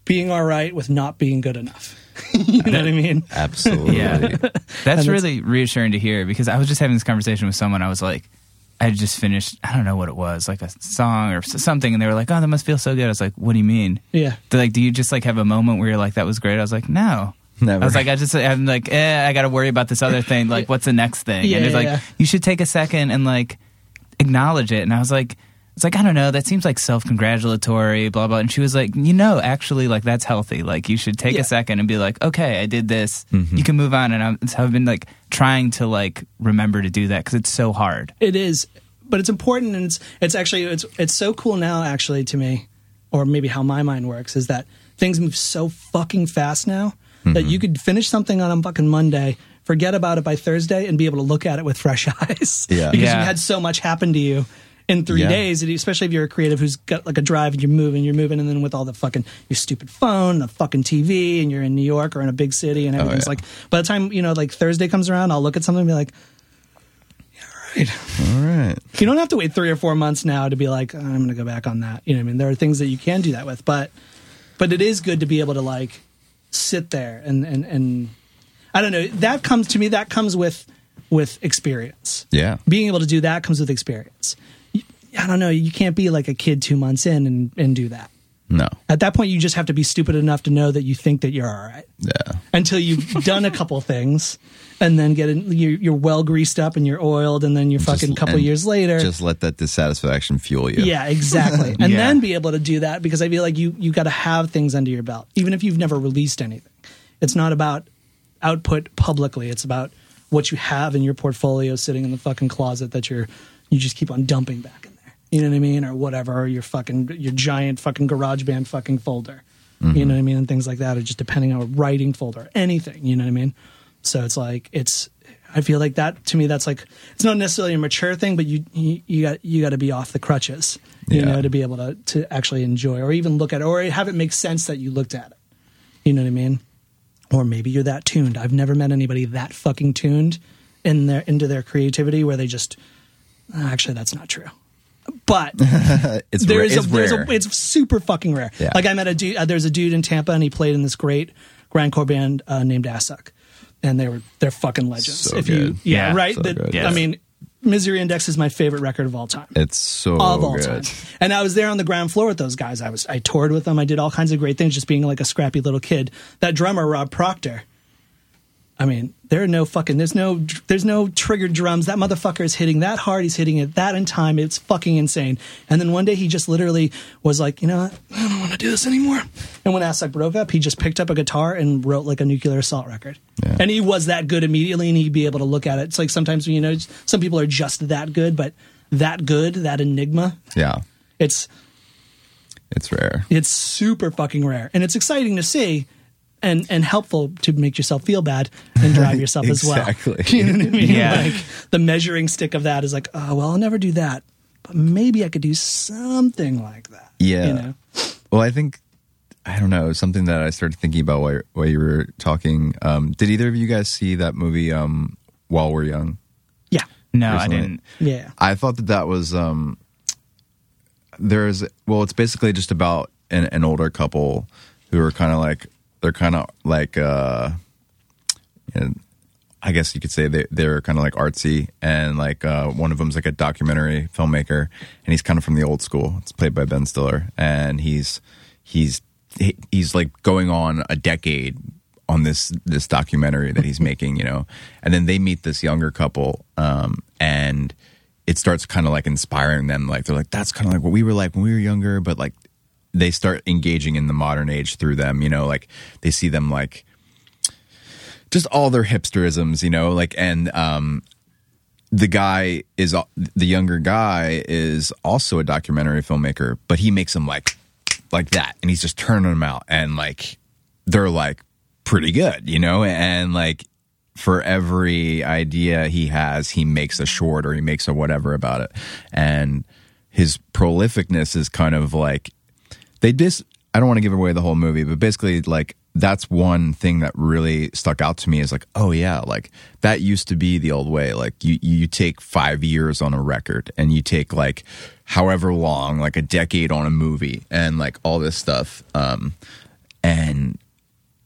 being all right with not being good enough. <laughs> you know what I mean? Absolutely. Yeah. <laughs> That's <laughs> really reassuring to hear because I was just having this conversation with someone. I was like, I just finished, I don't know what it was, like a song or something. And they were like, oh, that must feel so good. I was like, what do you mean? Yeah. They're like, do you just like have a moment where you're like, that was great? I was like, no. Never. I was like, I just, I'm like, eh, I got to worry about this other thing. Like, what's the next thing? Yeah, and it's yeah, like, yeah. you should take a second and like acknowledge it. And I was like, it's like, I don't know, that seems like self congratulatory, blah, blah. And she was like, you know, actually, like, that's healthy. Like, you should take Yeah. a second and be like, okay, I did this. Mm-hmm. You can move on. And I'm, so I've been like trying to like remember to do that because it's so hard. It is, but it's important, and it's it's actually it's it's so cool now. Actually, to me, or maybe how my mind works is that things move so fucking fast now that mm-hmm. you could finish something on a fucking Monday, forget about it by Thursday, and be able to look at it with fresh <laughs> eyes. Yeah. because Yeah. you had so much happen to you. In three Yeah. days, especially if you're a creative who's got like a drive and you're moving, you're moving, and then with all the fucking your stupid phone, the fucking TV, and you're in New York or in a big city, and oh, everything's yeah. like. By the time you know, like Thursday comes around, I'll look at something and be like, yeah, All right. you don't have to wait three or four months now to be like "Oh, i'm going to go back on that you know what i mean there are things that you can do that with but but it is good to be able to like sit there and and and i don't know that comes to me that comes with with experience Yeah. being able to do that comes with experience i don't know you can't be like a kid two months in and and do that No. At that point, you just have to be stupid enough to know that you think that you're all right Yeah. until you've <laughs> done a couple things and then get in, you're, you're well greased up and you're oiled and then you're fucking Just- couple years later. Just let that dissatisfaction fuel you. yeah, exactly. <laughs> And Yeah. then be able to do that because I feel like you you got to have things under your belt, even if you've never released anything. It's not about output publicly. It's about what you have in your portfolio sitting in the fucking closet that you're you just keep on dumping back. You know what I mean, or whatever, or your fucking your giant fucking garage band fucking folder. You know what I mean, and things like that, or just depending on a writing folder, anything. You know what I mean. So it's like it's. I feel like that to me. That's like it's not necessarily a mature thing, but you you, you got you got to be off the crutches, you Yeah. know, to be able to to actually enjoy or even look at it or have it make sense that you looked at it. You know what I mean? Or maybe you're that tuned. I've never met anybody that fucking tuned in their into their creativity where they just ah, actually that's not true. But <laughs> It's, there ra- a, there's rare. a it's super fucking rare. Yeah. Like I met a dude. Uh, there's a dude in Tampa, and he played in this great grindcore band uh, named Assuck, and they were they're fucking legends. So if you good. yeah, Yeah. right. So good, I mean, Misery Index is my favorite record of all time it's so of all good. time. And I was there on the ground floor with those guys. I was I toured with them. I did all kinds of great things, just being like a scrappy little kid. That drummer Rob Proctor. I mean, there are no fucking there's no there's no triggered drums. That motherfucker is hitting that hard. He's hitting it that in time. It's fucking insane. And then one day he just literally was like, you know what? I don't want to do this anymore. And when Assuck broke up, he just picked up a guitar and wrote like a nuclear assault record. Yeah. And he was that good immediately, and he'd be able to look at it. It's like sometimes you know some people are just that good, but that good, that enigma, Yeah. it's It's rare. it's super fucking rare, and it's exciting to see, and and helpful to make yourself feel bad and drive yourself as well. Exactly. <laughs> You know what I mean? Yeah. Like the measuring stick of that is like, oh well, I'll never do that, but maybe I could do something like that. Yeah. You know? Well, I think I don't know something that I started thinking about while, while you were talking. Um, did either of you guys see that movie um, While We're Young? Yeah. No, Recently. I didn't. Yeah. I thought that that was um, there's well, it's basically just about an, an older couple who are kind of like they're kind of like uh, you know, I guess you could say they they're kind of like artsy and like uh, one of them's like a documentary filmmaker and he's kind of from the old school. It's played by Ben Stiller and he's he's he's like going on a decade on this this documentary that he's making, you know. And then they meet this younger couple um and it starts kind of like inspiring them like they're like that's kind of like what we were like when we were younger but like they start engaging in the modern age through them, you know, like they see them like just all their hipsterisms, you know, like and um the guy is the younger guy is also a documentary filmmaker, but he makes them like like that and he's just turning them out and like they're like pretty good, you know, and like for every idea he has, he makes a short or he makes a whatever about it. And his prolificness is kind of like they dis I don't want to give away the whole movie, but basically like that's one thing that really stuck out to me is like, oh yeah, like that used to be the old way. Like you you take 5 years on a record and you take like however long, like a decade on a movie and like all this stuff. Um and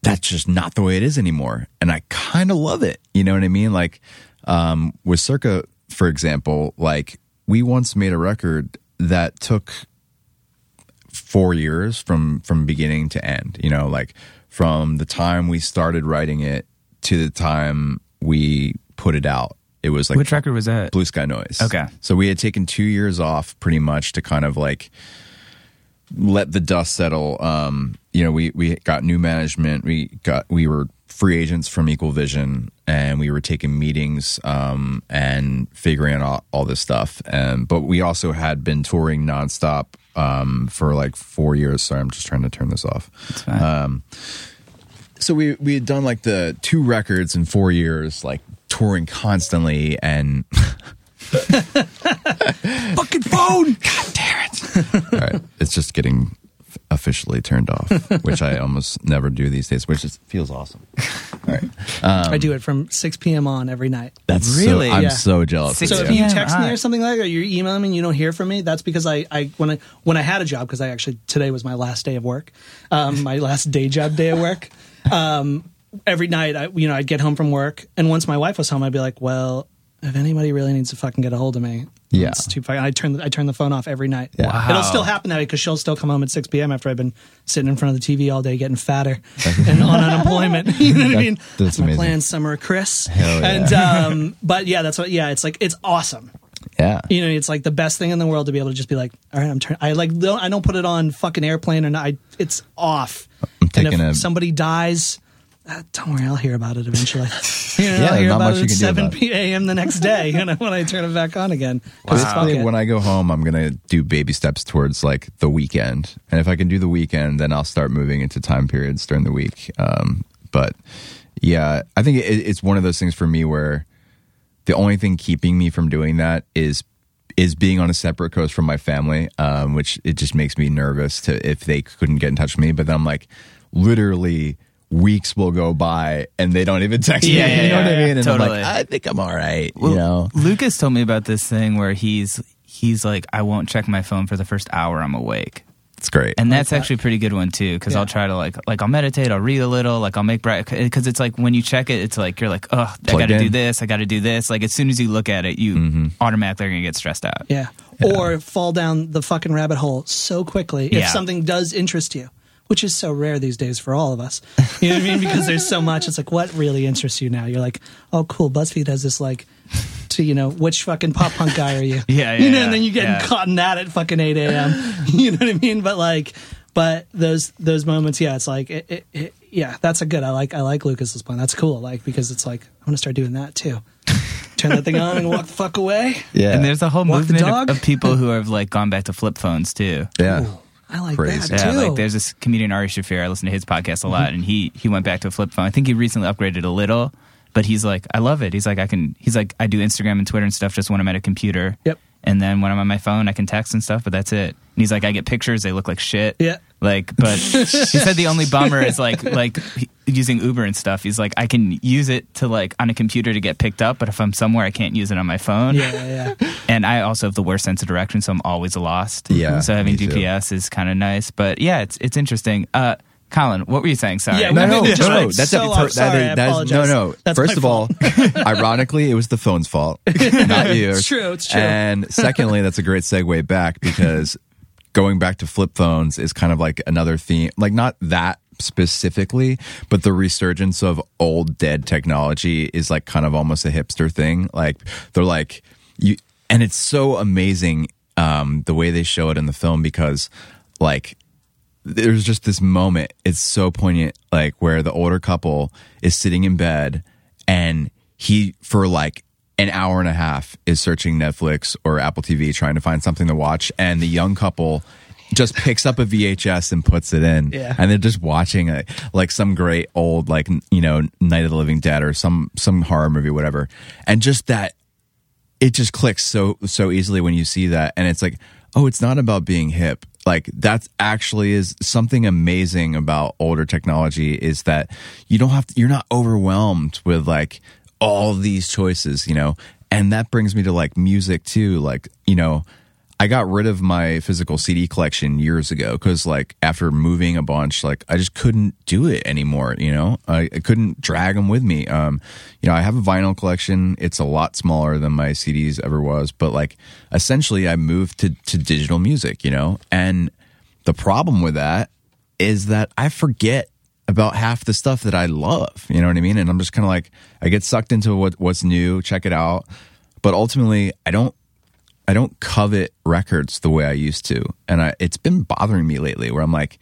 that's just not the way it is anymore. And I kind of love it. You know what I mean? Like um, with Circa, for example, like we once made a record that took four years from from beginning to end. You know, like from the time we started writing it to the time we put it out. It was like Which record was that? Blue Sky Noise. Okay. So we had taken two years off pretty much to kind of like let the dust settle. Um, you know, we, we got new management. We got, we were free agents from Equal Vision and we were taking meetings, um, and figuring out all, all this stuff. And, but we also had been touring nonstop, um, for like four years. Sorry, I'm just trying to turn this off fine. so we we had done like the two records in four years, like touring constantly, and <laughs> Fucking phone. God damn it! <laughs> All right, it's just getting officially turned off, <laughs> which I almost never do these days, which is, feels awesome. <laughs> All right, I do it from 6 p.m. on every night. that's so- Really? I'm Yeah. so jealous. Six So if you text me or something like that, or you're emailing me and you don't hear from me, that's because I, I when I when I had a job because I actually today was my last day of work, um, my last day job day of work. <laughs> Um, every night, I you know I'd get home from work, and once my wife was home, I'd be like, well, if anybody really needs to fucking get a hold of me, Yeah. It's too fucking, I turn the, I turn the phone off every night. Yeah. Wow. It'll still happen that way because she'll still come home at 6 p.m. after I've been sitting in front of the TV all day getting fatter <laughs> and on unemployment. <laughs> you know what I mean? that's my amazing. plan, summer, Chris. Hell yeah. And um, <laughs> but yeah, that's what. Yeah, it's like it's awesome. Yeah. You know, it's like the best thing in the world to be able to just be like, all right, I'm turning. I like don't, I don't put it on fucking airplane or not. I, it's off. I'm and if taking a- somebody dies. Uh, don't worry, I'll hear about it eventually. <laughs> You know, Yeah, I'll hear not about much it you at can do seven about p.m. the next day. You know, when I turn it back on again. <laughs> it. when I go home, I'm gonna do baby steps towards like the weekend, and if I can do the weekend, then I'll start moving into time periods during the week. Um, but yeah, I think it, it's one of those things for me where the only thing keeping me from doing that is is being on a separate coast from my family, um, which it just makes me nervous to if they couldn't get in touch with me. But then I'm like, literally. Weeks will go by and they don't even text Yeah, me. yeah, <laughs> you know yeah, what I yeah, mean? And totally. I'm like, I think I'm all right. Well, you know? Lucas told me about this thing where he's he's like, I won't check my phone for the first hour I'm awake. It's great. And that's that. actually a pretty good one too, because Yeah. I'll try to like, like I'll meditate, I'll read a little, like I'll make bright, because it's like when you check it, it's like you're like, oh, I got to do this, I got to do this. Like as soon as you look at it, you Mm-hmm. automatically are gonna get stressed out. Yeah. Or fall down the fucking rabbit hole so quickly if Yeah. something does interest you, which is so rare these days for all of us. You know what I mean? Because there's so much. It's like, what really interests you now? You're like, oh, cool. BuzzFeed has this, like, to, you know, which fucking pop punk guy are you? <laughs> Yeah, You know, yeah, and then you get yeah. caught in that at fucking 8 a.m. <laughs> you know what I mean? But, like, but those those moments, yeah, it's like, it, it, it, yeah, that's a good. I like I like Lucas's plan. That's cool. Like because it's like I'm gonna start doing that too. Turn that thing on and walk the fuck away. yeah. And there's a whole Walk movement dog? of, of people <laughs> who have like gone back to flip phones too. yeah. Ooh, I like Crazy. that Yeah, too. like there's this comedian Ari Shaffir. I listen to his podcast a lot, Mm-hmm. and he he went back to a flip phone. I think he recently upgraded a little, but he's like, I love it. He's like, I can. He's like, I do Instagram and Twitter and stuff just when I'm at a computer. Yep. And then when I'm on my phone, I can text and stuff, but that's it. And he's like, I get pictures, they look like shit. Yeah. Like, but <laughs> he said the only bummer is like like using Uber and stuff. He's like, I can use it to like on a computer to get picked up, but if I'm somewhere, I can't use it on my phone. yeah, yeah, yeah. <laughs> And I also have the worst sense of direction, so I'm always lost. Yeah, So having me too. GPS is kind of nice. But yeah, it's it's interesting. Uh, Colin, what were you saying? Sorry. Yeah, No, no, made no, the no. That's so a, off. that is- Sorry, I that is- no, no. That's First of all, <laughs> ironically, it was the phone's fault, not <laughs> yours. It's true, it's true. And secondly, that's a great segue back because going back to flip phones is kind of like another theme, like not that specifically, but the resurgence of old dead technology is like kind of almost a hipster thing. Like they're like you, and it's so amazing um, the way they show it in the film because like there's just this moment it's so poignant like where the older couple is sitting in bed and he for like an hour and a half is searching netflix or apple tv trying to find something to watch and the young couple just picks up a vhs and puts it in. Yeah. and they're just watching a, like some great old like you know night of the living dead or some some horror movie whatever. And just that it just clicks so so easily when you see that. And it's like oh it's not about being hip. Like that's actually is something amazing about older technology is that you don't have to, you're not overwhelmed with like all these choices you know? And that brings me to like music too. Like you know I got rid of my physical CD collection years ago because, like, after moving a bunch, like, I just couldn't do it anymore. You know, I, I couldn't drag them with me. Um, you know, I have a vinyl collection. It's a lot smaller than my CDs ever was, but like, essentially, I moved to to digital music. You know, and the problem with that is that I forget about half the stuff that I love. You know what I mean? And I'm just kind of like, I get sucked into what what's new, check it out, but ultimately, I don't I don't covet records the way I used to. And I, it's been bothering me lately where I'm like,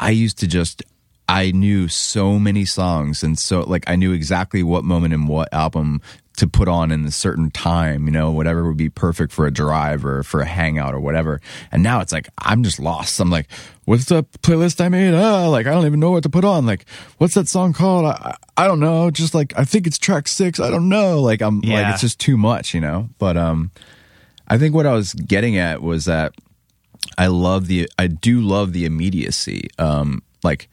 I used to just, I knew so many songs. And so, like, I knew exactly what moment and what album to put on in a certain time, you know, whatever would be perfect for a drive or for a hangout or whatever. And now it's like, I'm just lost. I'm like, what's the playlist I made? Ah, like, I don't even know what to put on. Like, what's that song called? I, I I don't know. Just like, I think it's track six. I don't know. Like, I'm like, it's just too much, you know? But, um, I think what I was getting at was that I love the I do love the immediacy. Um like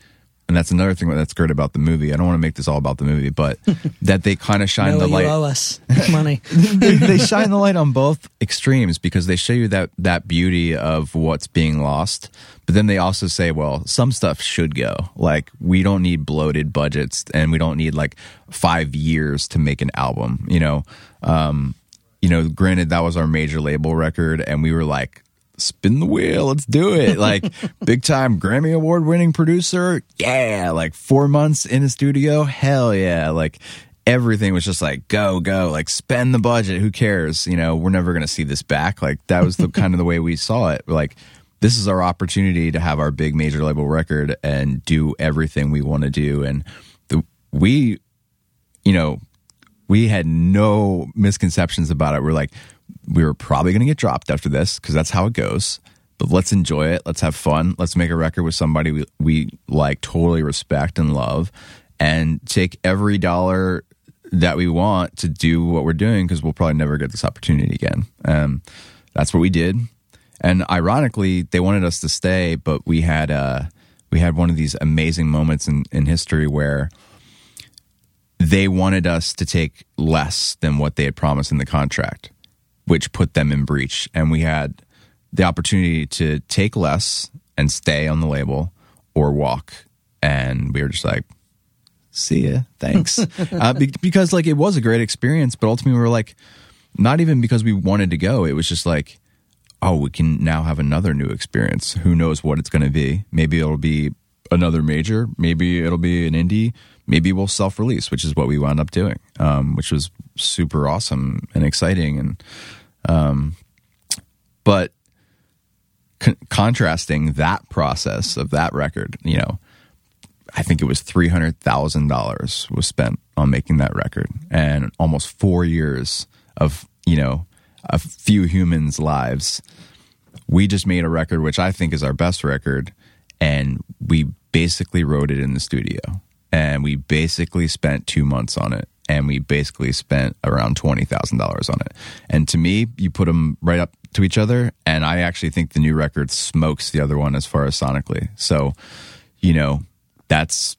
and that's another thing that's great about the movie. I don't want to make this all about the movie, but <laughs> that they kind of shine No, the you light owe us <laughs> money. they, they <laughs> shine the light on both extremes because they show you that that beauty of what's being lost but then they also say well some stuff should go like we don't need bloated budgets and we don't need like five years to make an album you know um you know, granted that was our major label record, and we were like, spin the wheel, let's do it. <laughs> Like big time Grammy award winning producer, yeah. Like four months in the studio, hell yeah. Like everything was just like go go, like spend the budget. Who cares? You know, we're never gonna see this back. Like that was the <laughs> kind of the way we saw it. Like this is our opportunity to have our big major label record and do everything we want to do. And the, we, you know, we had no misconceptions about it. We're like, we were probably going to get dropped after this because that's how it goes. But let's enjoy it. Let's have fun. Let's make a record with somebody we, we like totally respect and love and take every dollar that we want to do what we're doing because we'll probably never get this opportunity again. Um, that's what we did. And ironically, they wanted us to stay, but we had uh, we had one of these amazing moments in, in history where they wanted us to take less than what they had promised in the contract, which put them in breach. And we had the opportunity to take less and stay on the label or walk. And we were just like, see ya, thanks. <laughs> uh, be- because like it was a great experience, but ultimately we were like, not even because we wanted to go. It was just like, oh, we can now have another new experience. Who knows what it's going to be? Maybe it'll be another major. Maybe it'll be an indie. Maybe we'll self release, which is what we wound up doing, um, which was super awesome and exciting. And, um, but con- contrasting that process of that record, you know, I think it was three hundred thousand dollars was spent on making that record, and almost four years of you know a few humans' lives. We just made a record, which I think is our best record, and we basically wrote it in the studio, and we basically spent two months on it, and we basically spent around twenty thousand dollars on it. And to me, you put them right up to each other, and I actually think the new record smokes the other one as far as sonically. So, you know, that's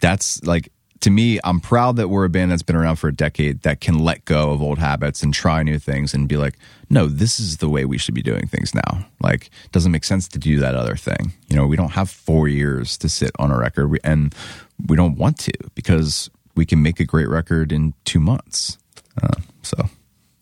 that's like to me i'm proud that we're a band that's been around for a decade that can let go of old habits and try new things and be like no this is the way we should be doing things now. Like it doesn't make sense to do that other thing. You know we don't have four years to sit on a record. We, and we don't want to because we can make a great record in two months. Uh, so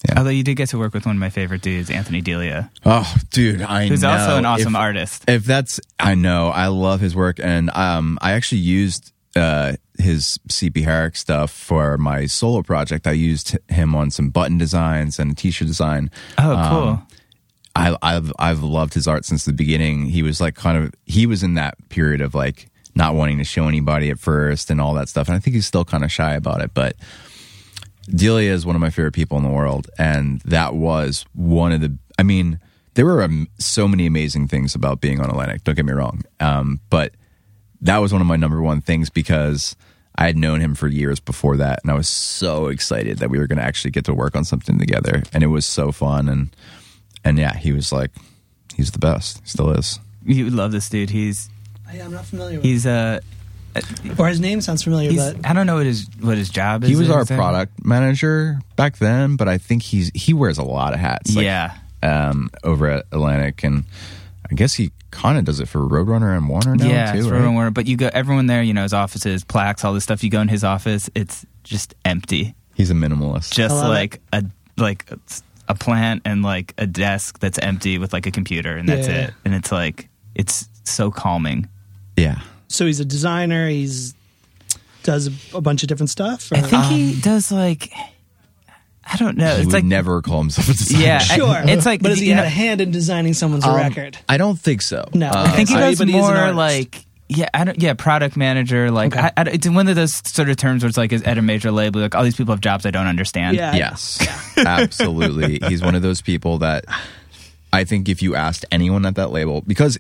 yeah. Although you did get to work with one of my favorite dudes, Anthony Delia, oh dude i who's know. also an awesome If- artist. if that's i know. I love his work. And um i actually used uh his cp herrick stuff for my solo project i used him on some button designs and a t-shirt design Oh, cool. Um, I, I've I've loved his art since the beginning. He was like kind of he was in that period of like not wanting to show anybody at first and all that stuff. And I think he's still kind of shy about it. But Delia is one of my favorite people in the world, and that was one of the. I mean, there were um, so many amazing things about being on Atlantic. Don't get me wrong, um, but that was one of my number one things because I had known him for years before that, and I was so excited that we were going to actually get to work on something together, and it was so fun. And and yeah, he was like, he's the best. He still is. you would love this dude. He's I, I'm not familiar with he's uh Or his name sounds familiar, he's but I don't know what his what his job is. He was our exactly. product manager back then, but I think he's he wears a lot of hats. like, yeah. um, over at Atlantic, and I guess he kind of does it for Roadrunner and Warner now yeah, too. it's right? Roman Warner. But you go everyone there, you know, his offices, plaques, all this stuff. You go in his office, it's just empty. He's a minimalist. Just love like a like a plant and like a desk that's empty with like a computer and that's Yeah. it. And it's like it's so calming. yeah, so he's a designer. He's does a, a bunch of different stuff. Or, I think he um, does like I don't know. he it's would like never call himself a designer. Yeah, <laughs> I- sure, it's like but has he you had know- a hand in designing someone's Um, record? I don't think so. No. Uh, I I think he So- does but he more artist. like yeah, I don't, yeah, product manager. Like Okay. I, I, it's one of those sort of terms where it's like is at a major label. Like all these people have jobs I don't understand. Yeah. Yes, absolutely. He's one of those people that I think if you asked anyone at that label, because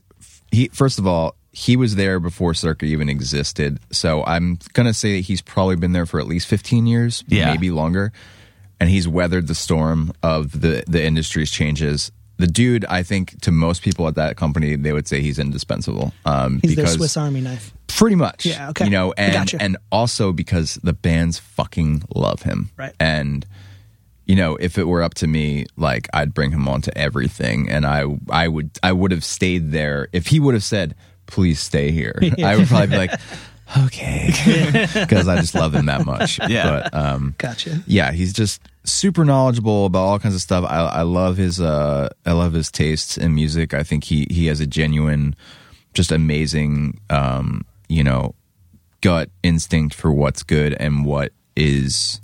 he, first of all, he was there before Circa even existed. So I'm gonna say that he's probably been there for at least 15 years, Yeah. maybe longer, and he's weathered the storm of the the industry's changes. The dude, I think, to most people at that company, they would say he's indispensable. Um, He's their Swiss Army knife. Pretty much. Yeah, okay. You know, and gotcha. and also because the bands fucking love him. Right. And you know, if it were up to me, like I'd bring him on to everything and I I would I would have stayed there if he would have said, "Please stay here." <laughs> I would probably be like, "Okay." <laughs> Cuz I just love him that much. <laughs> Yeah. But um Gotcha. yeah, he's just super knowledgeable about all kinds of stuff. I, I love his uh, I love his tastes in music. I think he he has a genuine, just amazing, um, you know, gut instinct for what's good and what is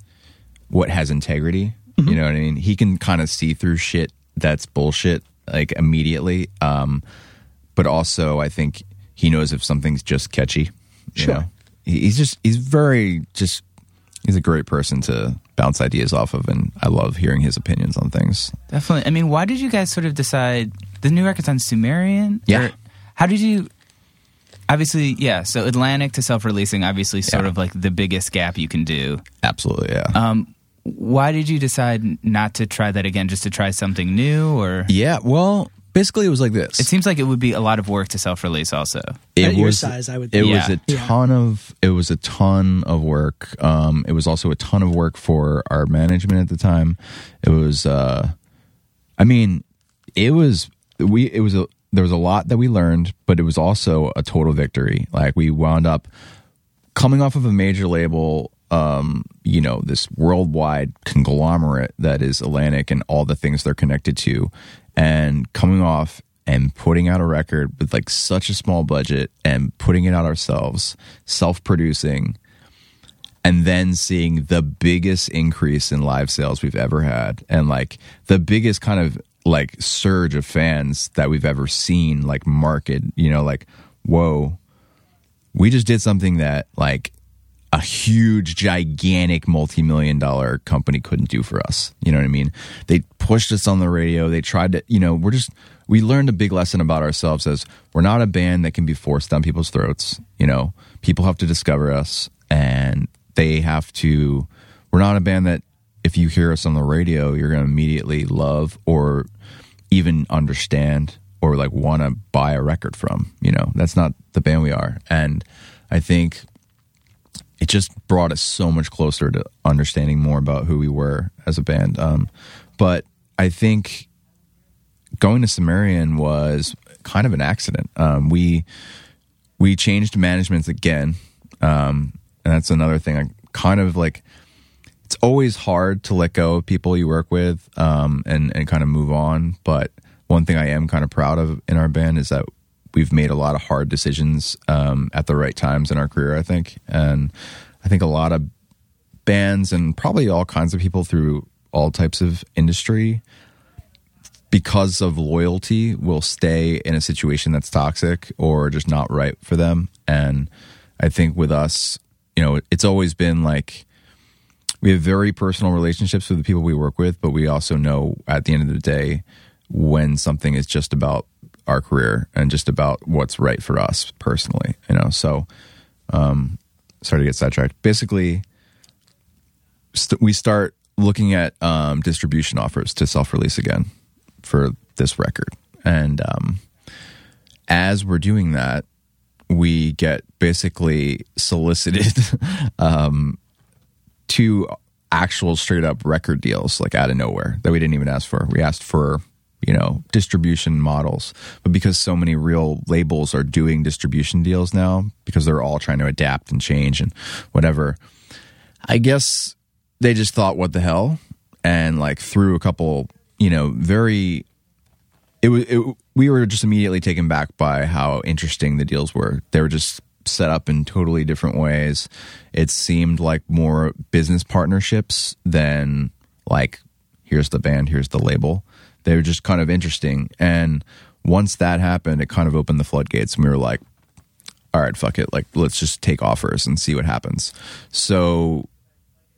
what has integrity. You know what I mean? He can kind of see through shit that's bullshit like immediately. Um, but also, I think he knows if something's just catchy. You Sure. know? He's just he's very just he's a great person to bounce ideas off of, and I love hearing his opinions on things. Definitely. I mean, why did you guys sort of decide the new record's on Sumerian? Yeah. Or how did you? Obviously, yeah. So Atlantic to self-releasing, obviously, sort Yeah. of like the biggest gap you can do. Absolutely, yeah. Um, why did you decide not to try that again, just to try something new? Or yeah, well, basically, it was like this. it seems like it would be a lot of work to self-release, also. it At your was size, I would It think. was a Yeah. ton of it was a ton of work. Um, it was also a ton of work for our management at the time. It was, uh, I mean, it was we it was a there was a lot that we learned, but it was also a total victory. Like we wound up coming off of a major label, um, you know, this worldwide conglomerate that is Atlantic and all the things they're connected to, and coming off and putting out a record with like such a small budget and putting it out ourselves, self producing, and then seeing the biggest increase in live sales we've ever had and like the biggest kind of like surge of fans that we've ever seen like market you know like whoa we just did something that like a huge gigantic multi-million dollar company couldn't do for us. You know what i mean? They pushed us on the radio. They tried to you know we're just we learned a big lesson about ourselves as we're not a band that can be forced down people's throats. You know people have to discover us and they have to we're not a band that if you hear us on the radio you're going to immediately love or even understand or like want to buy a record from you know? That's not the band we are. And i think it just brought us so much closer to understanding more about who we were as a band. Um, but i think going to sumerian was kind of an accident. Um, we we changed managements again. Um, and that's another thing i kind of like it's always hard to let go of people you work with um, and and kind of move on. But one thing I am kind of proud of in our band is that we've made a lot of hard decisions um, at the right times in our career. I think, and I think a lot of bands and probably all kinds of people through all types of industry because of loyalty will stay in a situation that's toxic or just not right for them and i think with us you know it's always been like we have very personal relationships with the people we work with, but we also know at the end of the day when something is just about our career and just about what's right for us personally, you know. So, um, sorry to get sidetracked. Basically, st- we start looking at um, distribution offers to self-release again for this record, and um, as we're doing that, we get basically solicited <laughs> um, two actual straight up record deals like out of nowhere that we didn't even ask for. We asked for, you know, distribution models. But because so many real labels are doing distribution deals now, because they're all trying to adapt and change and whatever, I guess they just thought, what the hell? And like threw a couple, you know, very it was we were just immediately taken back by how interesting the deals were. They were just set up in totally different ways. It seemed like more business partnerships than like here's the band, here's the label. They were just kind of interesting. And once that happened, it kind of opened the floodgates and we were like, all right, fuck it. Like let's just take offers and see what happens. So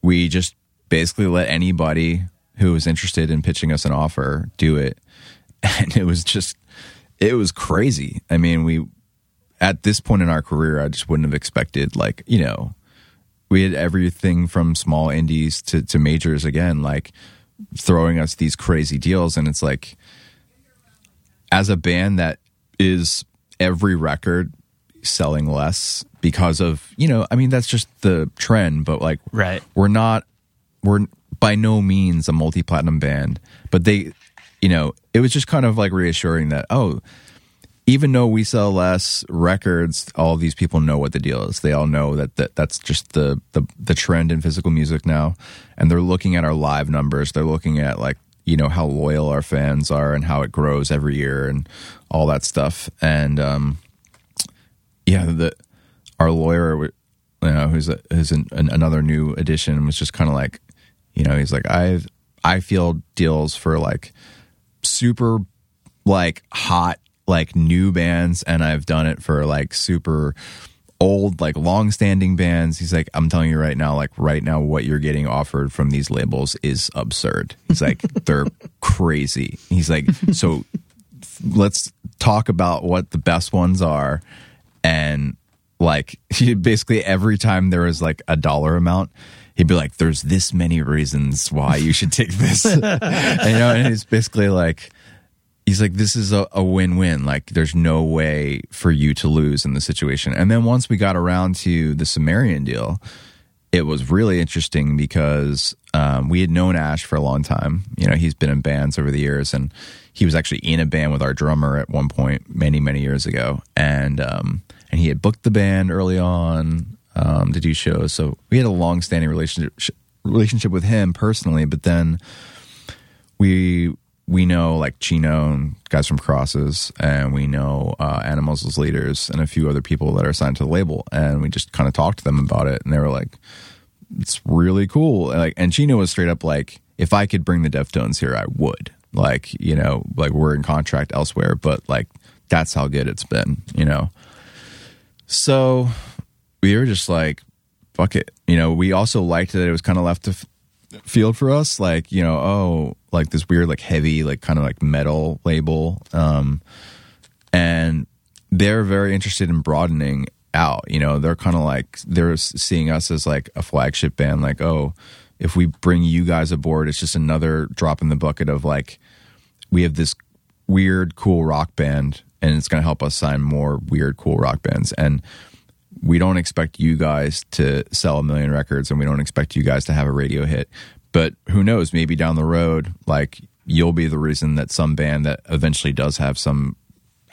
we just basically let anybody who was interested in pitching us an offer do it. <laughs> And it was just it was crazy. I mean, we at this point in our career, I just wouldn't have expected like, you know, we had everything from small indies to, to majors again, like throwing us these crazy deals. And it's like, as a band that is every record selling less because of, you know, I mean, that's just the trend, but like, Right. we're not, we're by no means a multi platinum band, but they, you know, it was just kind of like reassuring that, oh, even though we sell less records, all these people know what the deal is. They all know that, that that's just the, the the trend in physical music now, and they're looking at our live numbers. They're looking at like you know how loyal our fans are and how it grows every year and all that stuff. And um, yeah, the our lawyer, you know, who's a, who's an, an, another new addition, was just kind of like, you know, he's like, I I feel deals for like super like hot like new bands and I've done it for like super old like long standing bands. He's like i'm telling you right now like right now what you're getting offered from these labels is absurd. He's like <laughs> they're crazy. He's like so let's talk about what the best ones are and like <laughs> basically every time there was like a dollar amount he'd be like there's this many reasons why you should take this. <laughs> And, you know and it's basically like he's like this is a, a win-win. Like there's no way for you to lose in the situation. And then once we got around to the sumerian deal it was really interesting because um, we had known ash for a long time. You know he's been in bands over the years and he was actually in a band with our drummer at one point many many years ago. And um, and he had booked the band early on um, to do shows. So we had a long-standing relationship relationship with him personally but then we we know like Chino and guys from Crosses, and we know uh, Animals as leaders, and a few other people that are signed to the label, and we just kind of talked to them about it, and they were like, "It's really cool." And, like, and Chino was straight up like, "If I could bring the Deftones here, I would." Like, you know, like we're in contract elsewhere, but like that's how good it's been, you know. So we were just like, "Fuck it," you know. We also liked that it was kind of left to field for us, like you know, oh like this weird like heavy like kind of like metal label um and they're very interested in broadening out you know they're kind of like they're seeing us as like a flagship band like oh if we bring you guys aboard it's just another drop in the bucket of like we have this weird cool rock band and it's going to help us sign more weird cool rock bands and we don't expect you guys to sell a million records and we don't expect you guys to have a radio hit but who knows? Maybe down the road, like you'll be the reason that some band that eventually does have some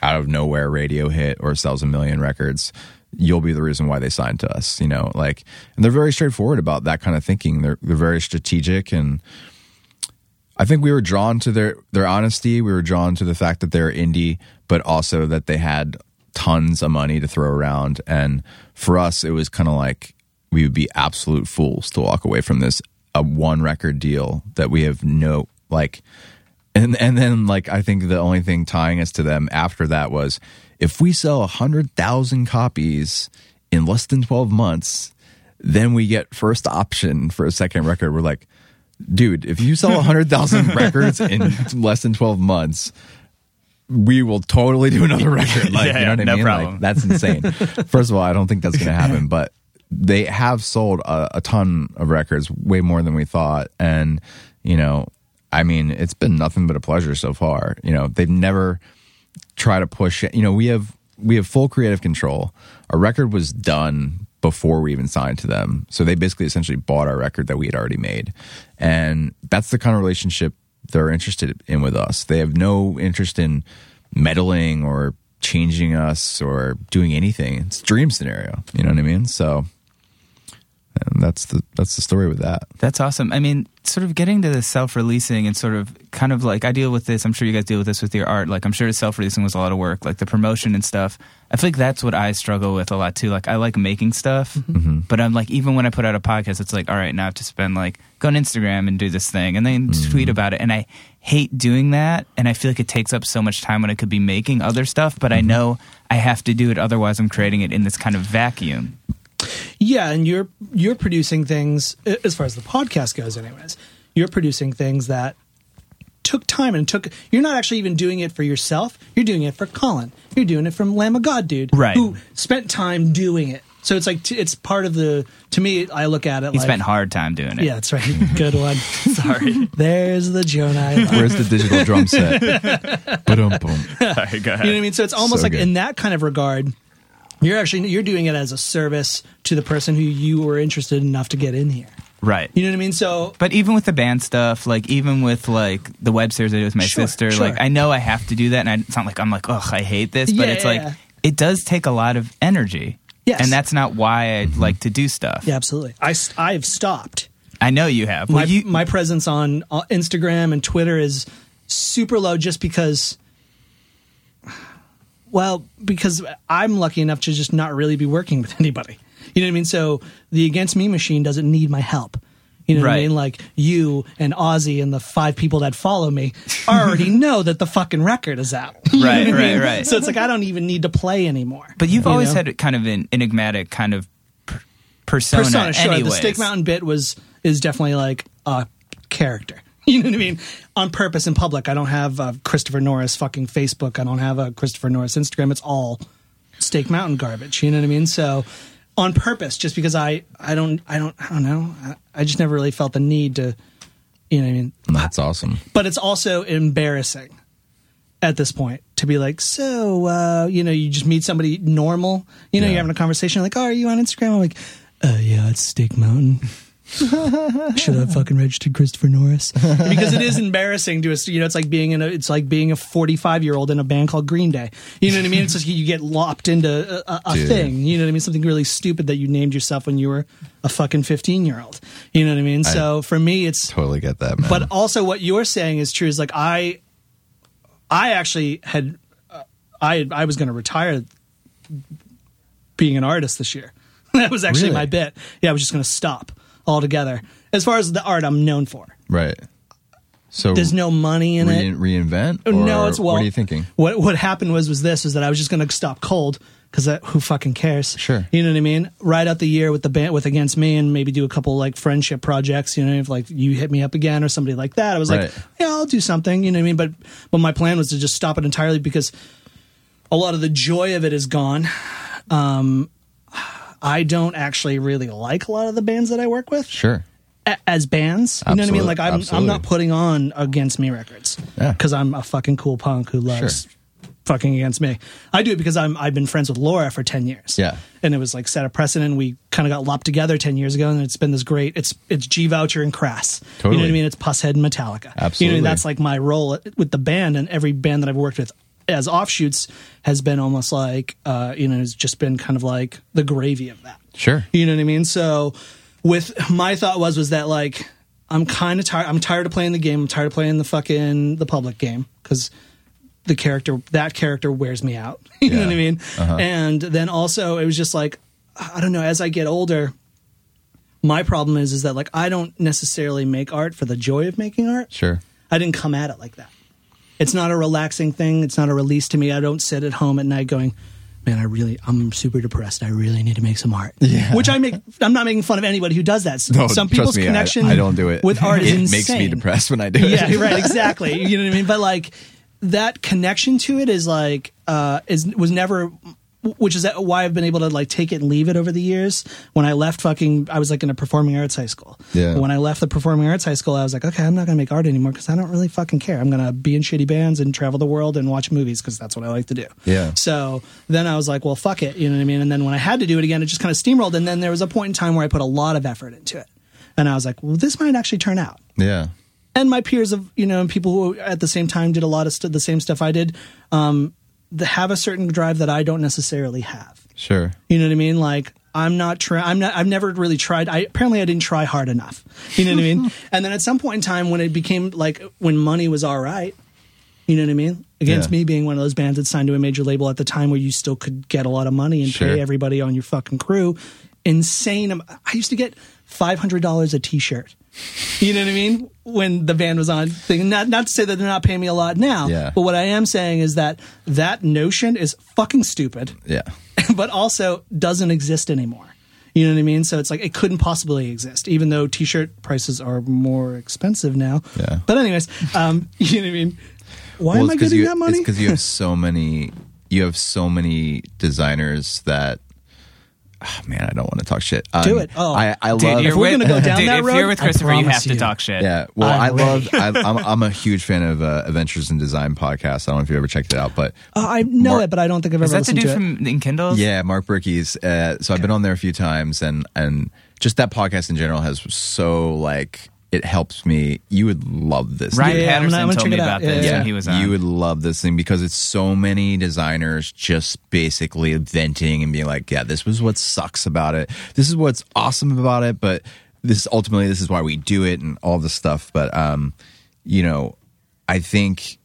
out of nowhere radio hit or sells a million records, you'll be the reason why they signed to us. You know, like, and they're very straightforward about that kind of thinking. They're they're very strategic, and I think we were drawn to their their honesty. We were drawn to the fact that they're indie, but also that they had tons of money to throw around. And for us, it was kind of like we would be absolute fools to walk away from this a one record deal that we have no like and and then like I think the only thing tying us to them after that was if we sell a hundred thousand copies in less than twelve months, then we get first option for a second record. We're like, dude, if you sell a hundred thousand <laughs> records in less than twelve months, we will totally do another <laughs> record. Like, Yeah, you know what I no mean? problem. Like, that's insane. <laughs> First of all, I don't think that's going to happen, but they have sold a, a ton of records, way more than we thought. And, you know, I mean, it's been nothing but a pleasure so far. You know, they've never tried to push it. You know, we have we have full creative control. Our record was done before we even signed to them. So they basically essentially bought our record that we had already made. And that's the kind of relationship they're interested in with us. They have no interest in meddling or changing us or doing anything. It's a dream scenario. You know what I mean? So and that's the that's the story with that. That's awesome. I mean, sort of getting to the self releasing and sort of kind of like I deal with this. I'm sure you guys deal with this with your art. Like I'm sure self releasing was a lot of work, like the promotion and stuff. I feel like that's what I struggle with a lot too. Like I like making stuff, mm-hmm. Mm-hmm. but I'm like even when I put out a podcast, it's like all right, now I have to spend like go on Instagram and do this thing and then tweet mm. about it. And I hate doing that, and I feel like it takes up so much time when I could be making other stuff. But I mm-hmm. know I have to do it, otherwise I'm creating it in this kind of vacuum. Yeah, and you're you're producing things as far as the podcast goes, anyways. You're producing things that took time and took. You're not actually even doing it for yourself. You're doing it for Colin. You're doing it from Lamb of God, dude. Right. Who spent time doing it. So it's like t- it's part of the. To me, I look at it He like. spent hard time doing it. yeah, that's right. <laughs> Good one. <laughs> Sorry. There's the Jonah. I. <laughs> Where's the digital drum set? Ba-dum, boom. Sorry. Go ahead. You know what I mean? So it's almost So like good. in that kind of regard, you're actually you're doing it as a service to the person who you were interested enough to get in here. Right. You know what I mean? So But even with the band stuff, like even with like the web series I do with my Sure, sister, sure. like I know I have to do that, and I, it's not like I'm like, oh, I hate this, but Yeah, it's yeah, like yeah. it does take a lot of energy. Yes. and that's not why I like to do stuff. yeah, absolutely. I I've stopped. I know you have. my you, my presence on Instagram and Twitter is super low just because well because I'm lucky enough to just not really be working with <laughs> anybody. You know what I mean? So the against me machine doesn't need my help. You know what I mean? Like you and Ozzy and the five people that follow me <laughs> already know that the fucking record is out. <laughs> Right, right, mean? right. So it's like I don't even need to play anymore. but you've You always know? had kind of an enigmatic kind of per- persona. persona. Sure, the anyways. Steak Mountain bit was is definitely like a character. <laughs> You know what I mean? On purpose in public. I don't have a Christopher Norris fucking Facebook. I don't have a Christopher Norris Instagram. It's all Steak Mountain garbage. You know what I mean? So on purpose, just because I I don't I don't I don't know. I, I just never really felt the need to. You know what I mean? That's awesome. but it's also embarrassing at this point to be like, so uh, you know, you just meet somebody normal, you know, Yeah. you're having a conversation like, oh, are you on Instagram? I'm like, uh, yeah, it's Steak Mountain. <laughs> <laughs> Should have fucking registered Christopher Norris <laughs> because it is embarrassing to us. You know, it's like being in a, it's like being a 45 year old in a band called Green Day. You know what I mean? It's just you get lopped into a, a, a thing. You know what I mean? Something really stupid that you named yourself when you were a fucking 15 year old. You know what I mean? So for me, it's Totally get that, man. but also what you're saying is true is like i i actually had uh, i I was going to retire being an artist this year <laughs> that was actually Really? my bit yeah i was just going to stop altogether as far as the art i'm known for right. So there's no money in re- it reinvent. Or no it's well What are you thinking? what what happened was was this was that i was just going to stop cold because who fucking cares Sure. you know what i mean ride out the year with the band with against me and maybe do a couple like friendship projects you know if like you hit me up again or somebody like that i was like yeah i'll do something you know what i mean but but my plan was to just stop it entirely because a lot of the joy of it is gone um i don't actually really like a lot of the bands that i work with Sure. a- as bands. You know what I mean? Like I'm I'm absolutely. not putting on against me records Yeah. because I'm a fucking cool punk who loves fucking against me. I do it because I'm I've been friends with Laura for ten years. Yeah. and it was like set a precedent. We kind of got lopped together ten years ago, and it's been this great. It's it's Gee Vaucher and Crass. You know what I mean? It's Pusshead and Metallica. You Absolutely. know, that's like my role with the band, and every band that I've worked with as offshoots has been almost like uh, you know it's just been kind of like the gravy of that. Sure. You know what I mean? So with my thought was was that like I'm kind of tired I'm tired of playing the game. I'm tired of playing the fucking the public game cuz the character that character wears me out. <laughs> you know what I mean? Uh-huh. And then also it was just like I don't know as I get older my problem is is that like I don't necessarily make art for the joy of making art. Sure. I didn't come at it like that. It's not a relaxing thing. It's not a release to me. I don't sit at home at night going, "Man, I really, I'm super depressed. I really need to make some art." Yeah. Which I make. I'm not making fun of anybody who does that. No, some people's me, I- connection I, don't do it. with art is it insane. makes me depressed when I do yeah, it. Yeah, right. <laughs> Exactly. You know what I mean? But like that connection to it is like uh is was never which is why I've been able to like take it and leave it over the years. When I left fucking I was like in a performing arts high school. Yeah. When I left the performing arts high school, I was like, okay, I'm not going to make art anymore because I don't really fucking care. I'm going to be in shitty bands and travel the world and watch movies because that's what I like to do. Yeah. So then I was like, well, fuck it. You know what I mean? And then when I had to do it again, it just kind of steamrolled. And then there was a point in time where I put a lot of effort into it. And I was like, well, this might actually turn out Yeah. and my peers of you know people who at the same time did a lot of st- the same stuff I did, um, that have a certain drive that I don't necessarily have. Sure. You know what I mean? Like I'm not trying. I'm not. I've never really tried. I apparently I didn't try hard enough. You know what I mean? <laughs> And then at some point in time when it became like when money was all right. You know what I mean? Against Yeah. me being one of those bands that signed to a major label at the time where you still could get a lot of money and Sure. pay everybody on your fucking crew. Insane. I used to get five hundred dollars a T-shirt. You know what I mean? When the band was on thing. Not not to say that they're not paying me a lot now. Yeah. But what I am saying is that that notion is fucking stupid Yeah. <laughs> but also doesn't exist anymore. You know what I mean? So it's like it couldn't possibly exist, even though t-shirt prices are more expensive now. Yeah. But anyways, um, <laughs> you know what I mean? Why am I getting you, that money? It's because you have so many. You have so many designers that oh, man, I don't want to talk shit. Do Um, it. Oh. I, I Dude, love. you're we're with, gonna go <laughs> down dude, that if road, you're with Christopher, you promise have to you. talk shit. Yeah, well, I'm I love. I, <laughs> I'm, I'm a huge fan of uh, Adventures in Design podcast. I don't know if you ever checked it out, but Uh, I know Mark- it, but I don't think I've Is ever that the listened dude to it. from in Kindles? yeah, Mark Berkey's. Uh, so I've been on there a few times, and and just that podcast in general has so like it helps me. You would love this. Ryan Yeah, yeah, I'm Patterson gonna- I'm gonna told me it out. about Yeah, this yeah. when he was on. You would love this thing because it's so many designers just basically venting and being like, "Yeah, this was what sucks about it. This is what's awesome about it, but this ultimately this is why we do it and all this stuff." But um, you know, I think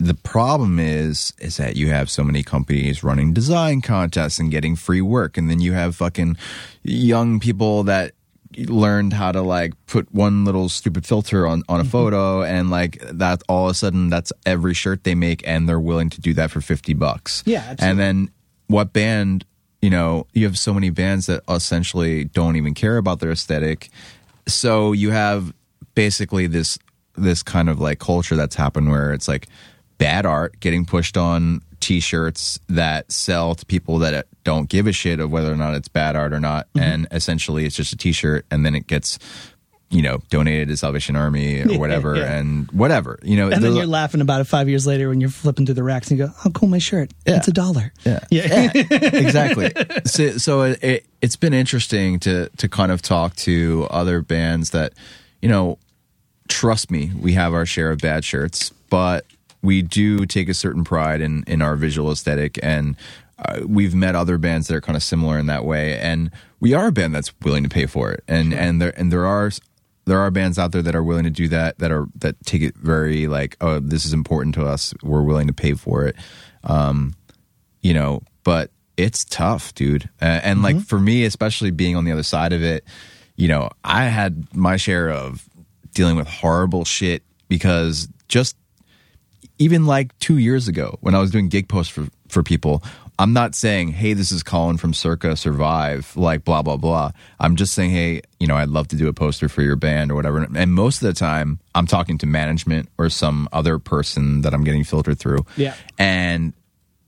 the problem is is that you have so many companies running design contests and getting free work, and then you have fucking young people that learned how to like put one little stupid filter on on a mm-hmm. photo and like that all of a sudden that's every shirt they make and they're willing to do that for 50 bucks. Yeah, absolutely. and then what band you know you have so many bands that essentially don't even care about their aesthetic. So you have basically this this kind of like culture that's happened where it's like bad art getting pushed on t-shirts that sell to people that don't give a shit of whether or not it's bad art or not Mm-hmm. and essentially it's just a t-shirt and then it gets you know donated to salvation army or <laughs> Yeah, whatever yeah. and whatever you know And then you're laughing about it five years later when you're flipping through the racks and you go, "Oh, cool, my shirt. Yeah. It's a dollar." <laughs> Yeah, Yeah. exactly. So, so it, it, it's been interesting to to kind of talk to other bands that, you know, trust me, we have our share of bad shirts, but we do take a certain pride in in our visual aesthetic, and uh, we've met other bands that are kind of similar in that way, and we are a band that's willing to pay for it, and and there and there are. There are bands out there that are willing to do that. That are that take it very like, oh, this is important to us. We're willing to pay for it you know, but it's tough, dude. Uh, and like for me, especially being on the other side of it, you know, I had my share of dealing with horrible shit because just even like two years ago when I was doing gig posts for, for people, I'm not saying, hey, this is Colin from Circa Survive, like blah, blah, blah. I'm just saying, hey, you know, I'd love to do a poster for your band or whatever. And most of the time, I'm talking to management or some other person that I'm getting filtered through. Yeah. And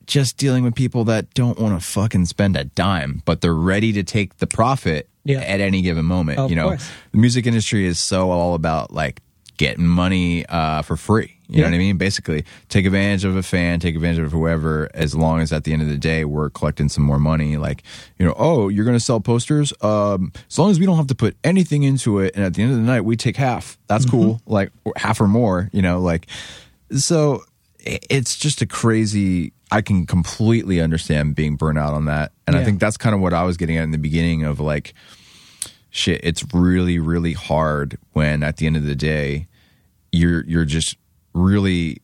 just dealing with people that don't want to fucking spend a dime, but they're ready to take the profit Yeah. at any given moment. Of you know, course. the music industry is so all about like getting money uh, for free. You know what I mean? Basically, take advantage of a fan, take advantage of whoever, as long as at the end of the day we're collecting some more money. Like, you know, oh, you're going to sell posters? Um, as long as we don't have to put anything into it, and at the end of the night we take half. That's Mm-hmm. cool. Like half or more. You know, like so. It's just a crazy. I can completely understand being burnt out on that, and I think that's kind of what I was getting at in the beginning of like shit it's really really hard when at the end of the day you're you're just really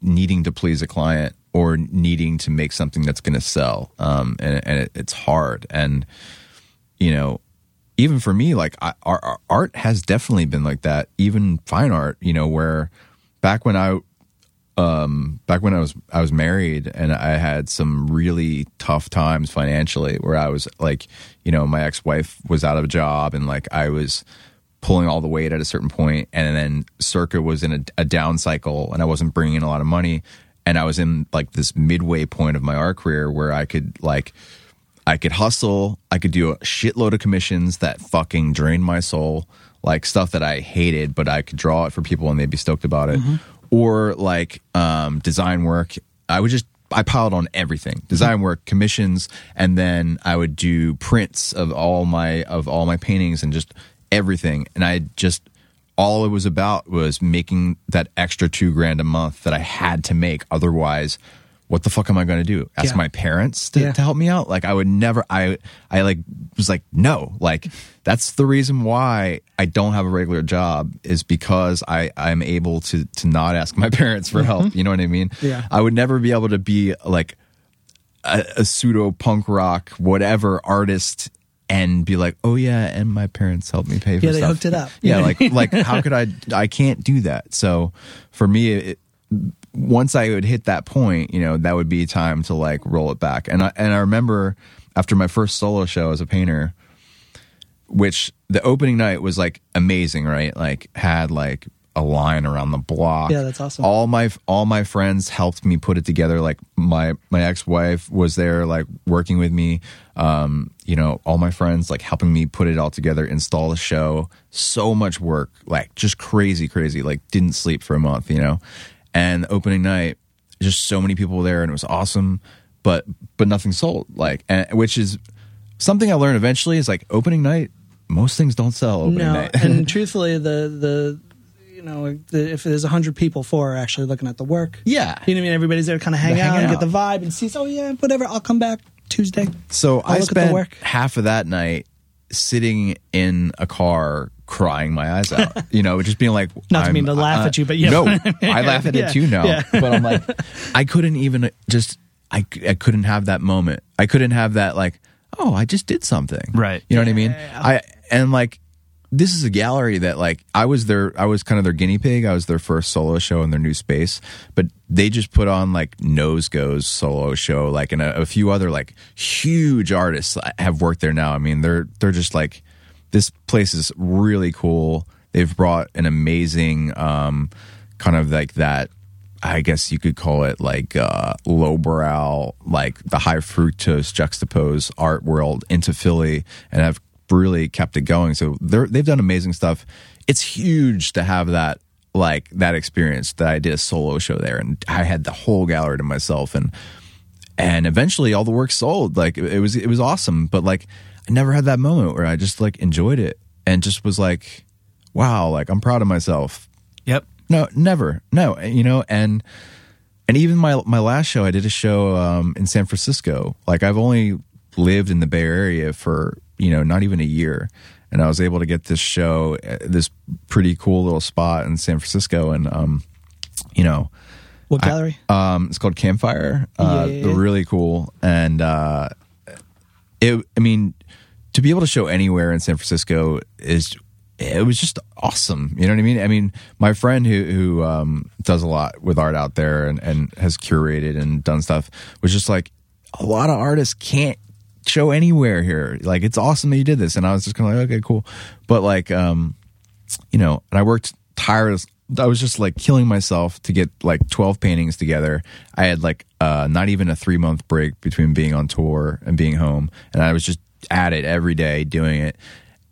needing to please a client or needing to make something that's going to sell. Um and, and it, it's hard. And you know even for me like I, our, our art has definitely been like that. Even fine art you know where back when i um back when i was i was married and i had some really tough times financially where i was like you know my ex-wife was out of a job and like i was pulling all the weight at a certain point and then circa was in a, a down cycle and i wasn't bringing in a lot of money and i was in like this midway point of my art career where i could like I could hustle. I could do a shitload of commissions that fucking drained my soul, like stuff that I hated, but I could draw it for people and they'd be stoked about it. Or like um, design work. I would just I piled on everything, design work, commissions, and then I would do prints of all my of all my paintings and just everything. And I just all it was about was making that extra two grand a month that I had to make. Otherwise, what the fuck am I going to do? Ask Yeah. my parents to, Yeah. to help me out? Like I would never. I I like was like no. Like that's the reason why I don't have a regular job is because I I'm able to to not ask my <laughs> parents for help. Mm-hmm. You know what I mean? Yeah. I would never be able to be like a, a pseudo punk rock whatever artist and be like, oh yeah, and my parents helped me pay for Yeah, they stuff. hooked it up. Yeah, like <laughs> like how could I? I can't do that. So for me, it, once I would hit that point, you know, that would be time to like roll it back. And I, and I remember after my first solo show as a painter, which the opening night was like amazing, right? Like had like a line around the block. Yeah, that's awesome. All my all my friends helped me put it together. Like my my ex wife was there, like working with me. Um, you know, all my friends like helping me put it all together, install the show. So much work, like just crazy, crazy. Like didn't sleep for a month, you know. And opening night, just so many people there, and it was awesome. But but nothing sold. Like, and, which is something I learned eventually. Is like opening night. Most things don't sell opening no, night. and <laughs> truthfully, the the you know if there's a hundred people, four are actually looking at the work. yeah, You know what I mean? Everybody's there to kind of hang To out hang and get the vibe and see. Oh yeah, whatever. I'll come back Tuesday. So I'll I look at the spent work. half of that night sitting in a car crying my eyes out. <laughs> You know, just being like, Not to I'm- mean to laugh uh, at you, but yeah. no, <laughs> I laugh at Yeah, it too now. yeah. <laughs> But I'm like, I couldn't even just, I, I couldn't have that moment. I couldn't have that like, oh, I just did something. Right. You know what I mean? I and like this is a gallery that like I was their I was kind of their guinea pig. I was their first solo show in their new space, but they just put on like Nosego solo show, like and a, a few other like huge artists have worked there now. I mean, they're they're just like this place is really cool. They've brought an amazing um kind of like that I guess you could call it like uh, lowbrow, like the Hi-Fructose Juxtapoz art world into Philly, and have really kept it going. So they've done amazing stuff. It's huge to have that like that experience that I did a solo show there, and I had the whole gallery to myself, and and eventually all the work sold. Like it was it was awesome, but like I never had that moment where I just like enjoyed it and just was like, wow, like I'm proud of myself. Yep. No, never. No, you know, and and even my my last show, I did a show um, in San Francisco. Like I've only lived in the Bay Area for you know not even a year, and I was able to get this show, this pretty cool little spot in San Francisco, and um, you know, What gallery? um, it's called Campfire. Uh, yeah. really cool, and uh, it. I mean, to be able to show anywhere in San Francisco is. It was just awesome. You know what I mean? I mean, my friend who who um, does a lot with art out there and, and has curated and done stuff was just like a lot of artists can't show anywhere here. Like it's awesome that you did this, and I was just kind of like, okay, cool. But like, um, you know, and I worked tireless. I was just like killing myself to get like 12 paintings together. I had like uh, not even a three month break between being on tour and being home. And I was just at it every day doing it.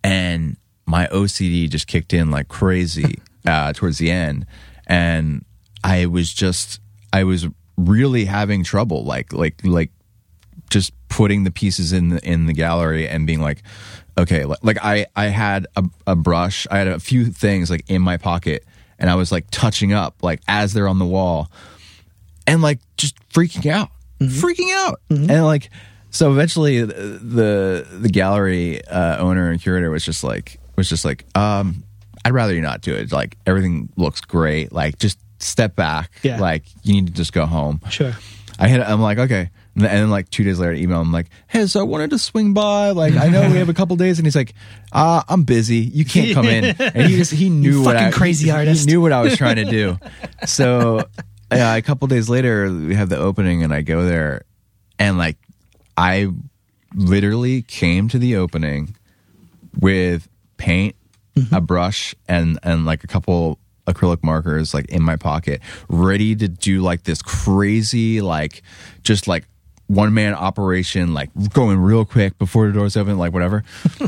And my OCD just kicked in like crazy <laughs> uh, towards the end. And I was just, I was really having trouble, like, like, like just putting the pieces in the in the gallery and being like okay li- like i i had a, a brush i had a few things like in my pocket and i was like touching up like as they're on the wall and like just freaking out freaking out and like so eventually the the, the gallery uh, owner and curator was just like was just like um i'd rather you not do it like everything looks great like just step back Yeah. like you need to just go home Sure. I hit. I'm like, okay. And then, like two days later, I email him like, hey, so I wanted to swing by. Like, I know we have a couple days, and he's like, uh, I'm busy. You can't come in. <laughs> And he just he knew what fucking I, crazy he, artist. He knew what I was trying to do. <laughs> So yeah, a couple days later, we have the opening, and I go there, and like, I literally came to the opening with paint, a mm-hmm. brush, and and like a couple acrylic markers like in my pocket, ready to do like this crazy like just like one man operation, like going real quick before the doors open, like whatever. <laughs>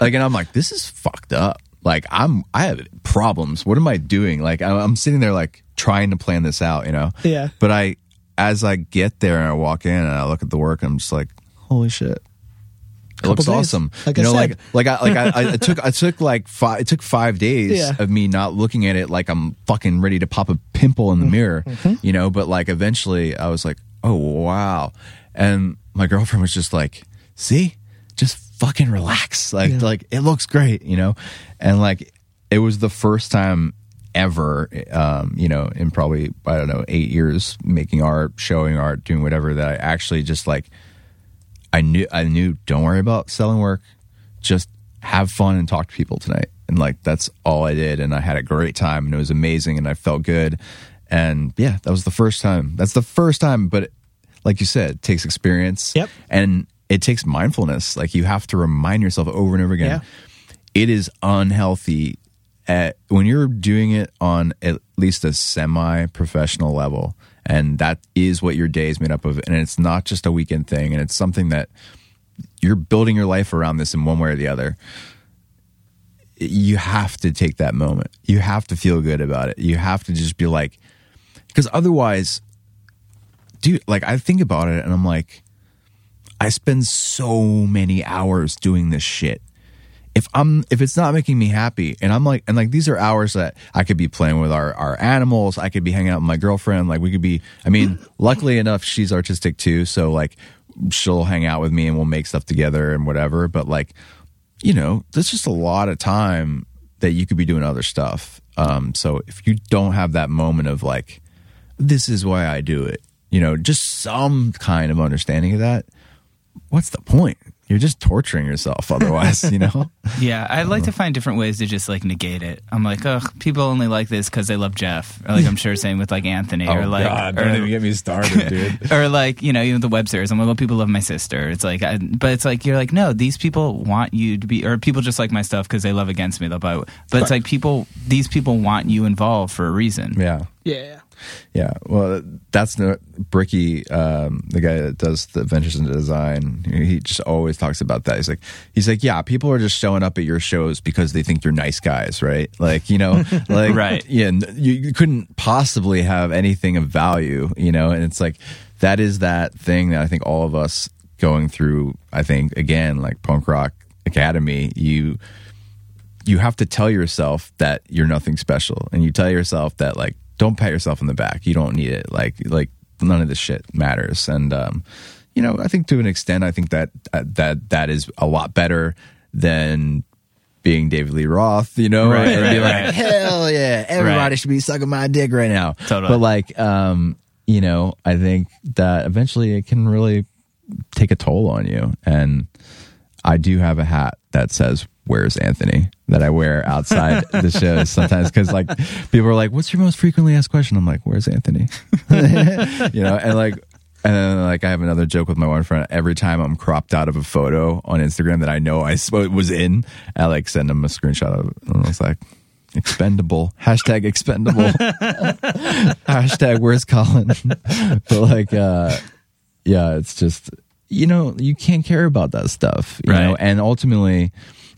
like, and I'm like, this is fucked up. Like, I'm I have problems. What am I doing? Like, I- I'm sitting there like trying to plan this out, you know. Yeah. But I, as I get there and I walk in and I look at the work, I'm just like, holy shit. It looks days, awesome. like you I know, said. like like I like I, I took <laughs> I took like five it took five days Yeah. of me not looking at it like I'm fucking ready to pop a pimple in the mirror, Mm-hmm. you know. But like eventually, I was like, oh wow, and my girlfriend was just like, see, just fucking relax, like Yeah. like it looks great, you know, and like it was the first time ever, um, you know, in probably I don't know eight years making art, showing art, doing whatever that I actually just like I knew I knew don't worry about selling work. Just have fun and talk to people tonight. And like that's all I did and I had a great time and it was amazing and I felt good. And yeah, that was the first time. That's the first time, but like you said, it takes experience. Yep. And it takes mindfulness. Like you have to remind yourself over and over again. Yeah. It is unhealthy at, when you're doing it on at least a semi-professional level, and that is what your day is made up of, and it's not just a weekend thing, and it's something that you're building your life around this in one way or the other. You have to take that moment. You have to feel good about it. You have to just be like, because otherwise, dude, like I think about it and I'm like, I spend so many hours doing this shit. If I'm if it's not making me happy and I'm like and like these are hours that I could be playing with our our animals, I could be hanging out with my girlfriend, like we could be I mean, <clears throat> luckily enough she's artistic too, so like she'll hang out with me and we'll make stuff together and whatever, but like you know, there's just a lot of time that you could be doing other stuff. Um so if you don't have that moment of like this is why I do it, you know, just some kind of understanding of that, what's the point? You're just torturing yourself otherwise, you know? <laughs> Yeah, I like to find different ways to just like negate it. I'm like, oh, people only like this because they love Jeff. Or like I'm sure same with like Anthony or oh, like God, don't or, even get me started, <laughs> dude. or like you know even the web series. I'm like, well, people love my sister. It's like, I, but it's like you're like, no, these people want you to be, or people just like my stuff because they love against me. They'll buy. it. But it's like people, these people want you involved for a reason. yeah. Yeah. Yeah, well, that's the Bricky, um, the guy that does the Ventures into Design. He just always talks about that. He's like, he's like, yeah, people are just showing up at your shows because they think you're nice guys, right? Like, you know, <laughs> like, Right. Yeah, you, you couldn't possibly have anything of value, you know, and it's like that is that thing that I think all of us going through. I think again, like punk rock academy, you you have to tell yourself that you're nothing special and you tell yourself that like don't pat yourself on the back you don't need it like like none of this shit matters and um you know i think to an extent i think that uh, that that is a lot better than being David Lee Roth, you know, Right, and right, be like, right. hell yeah, everybody Right. should be sucking my dick right now. Totally. But like, um, you know, I think that eventually it can really take a toll on you. And I do have a hat that says "Where's Anthony?" that I wear outside <laughs> the shows sometimes because like people are like, "What's your most frequently asked question?" I'm like, "Where's Anthony?" <laughs> you know, and like. And then, like, I have another joke with my one friend. Every time I'm cropped out of a photo on Instagram that I know I was in, I like send him a screenshot of it. And I was like, expendable. Hashtag expendable. <laughs> Hashtag where's Colin? but like, uh, yeah, it's just you know you can't care about that stuff, you know. Right. And ultimately,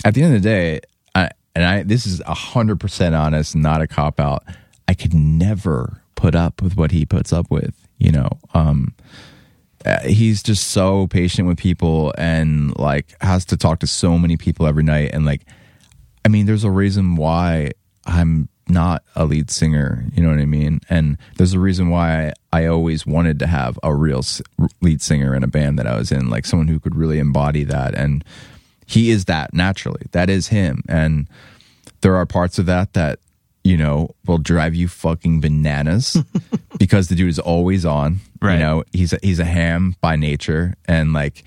at the end of the day, I and I this is hundred percent honest, not a cop out. I could never put up with what he puts up with, you know. Um, uh, he's just so patient with people and like has to talk to so many people every night and like I mean, there's a reason why I'm not a lead singer. You know what I mean? And there's a reason why I always wanted to have a real lead singer in a band that I was in, like someone who could really embody that. And he is that naturally. That is him. And there are parts of that that, you know, will drive you fucking bananas <laughs> because the dude is always on. Right. You know, he's a, he's a ham by nature. And like,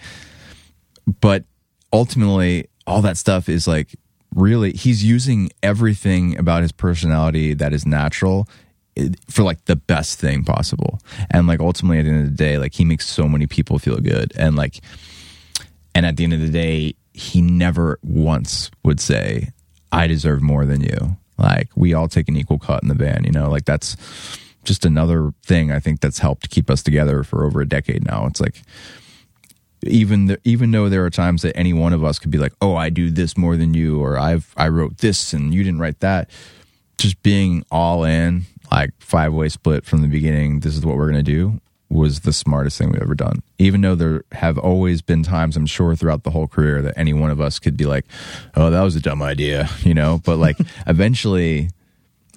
but ultimately all that stuff is like really he's using everything about his personality that is natural eh, for like the best thing possible and like ultimately at the end of the day like he makes so many people feel good and like and at the end of the day he never once would say i deserve more than you like we all take an equal cut in the band you know like that's just another thing i think that's helped keep us together for over a decade now it's like even the, even though there are times that any one of us could be like, "Oh, I do this more than you," or "I've I wrote this and you didn't write that," just being all in, like five way split from the beginning. This is what we're gonna do was the smartest thing we've ever done. Even though there have always been times, I'm sure, throughout the whole career that any one of us could be like, "Oh, that was a dumb idea," <laughs> you know. But like <laughs> eventually,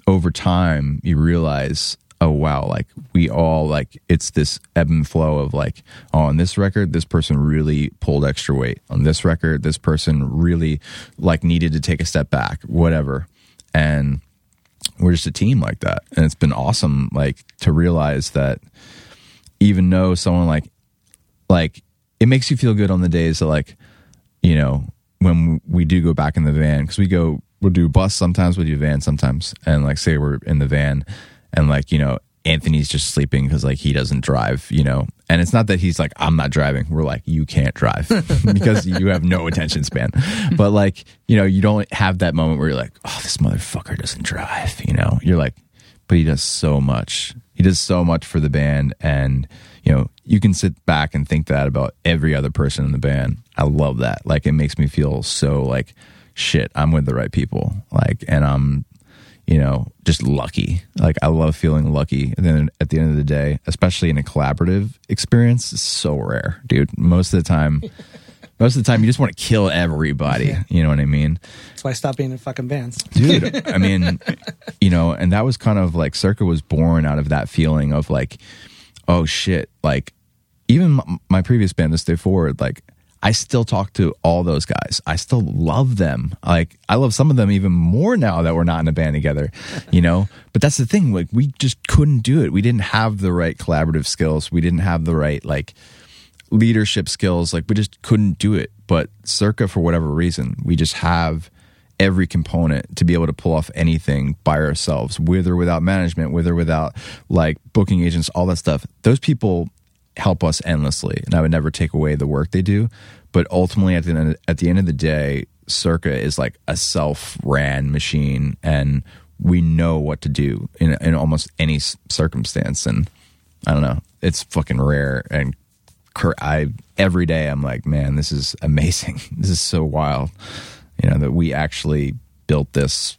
over time you realize oh wow like we all like it's this ebb and flow of like oh on this record this person really pulled extra weight on this record this person really like needed to take a step back whatever and we're just a team like that and it's been awesome like to realize that even know someone like like it makes you feel good on the days that like you know when we do go back in the van because we go we'll do bus sometimes we'll do van sometimes and like say we're in the van and like you know Anthony's just sleeping because like he doesn't drive, you know. And it's not that he's like I'm not driving. We're like you can't drive <laughs> because you have no attention span. <laughs> But like you know you don't have that moment where you're like oh this motherfucker doesn't drive. You know you're like but he does so much. Does so much for the band and you know you can sit back and think that about every other person in the band. I love that. Like it makes me feel so like shit. I'm with the right people. Like and I'm you know, just lucky. Like I love feeling lucky. And then at the end of the day, especially in a collaborative experience, it's so rare, dude. Most of the time, <laughs> most of the time, you just want to kill everybody. You know what I mean, That's why I stopped being in fucking bands. dude? I mean, <laughs> you know, and that was kind of like Circa was born out of that feeling of like, oh shit, like even m- my previous band, This Day Forward, like I still talk to all those guys. I still love them. Like I love some of them even more now that we're not in a band together, you know? But that's the thing, like we just couldn't do it. We didn't have the right collaborative skills. We didn't have the right like leadership skills. Like we just couldn't do it. But circa for whatever reason, we just have every component to be able to pull off anything by ourselves, with or without management, with or without like booking agents, all that stuff. Those people help us endlessly, and I would never take away the work they do. But ultimately, at the end, at the end of the day, Circa is like a self-ran machine, and we know what to do in in almost any circumstance. And I don't know, it's fucking rare. And cur- I every day I'm like, man, this is amazing. <laughs> This is so wild. You know that we actually built this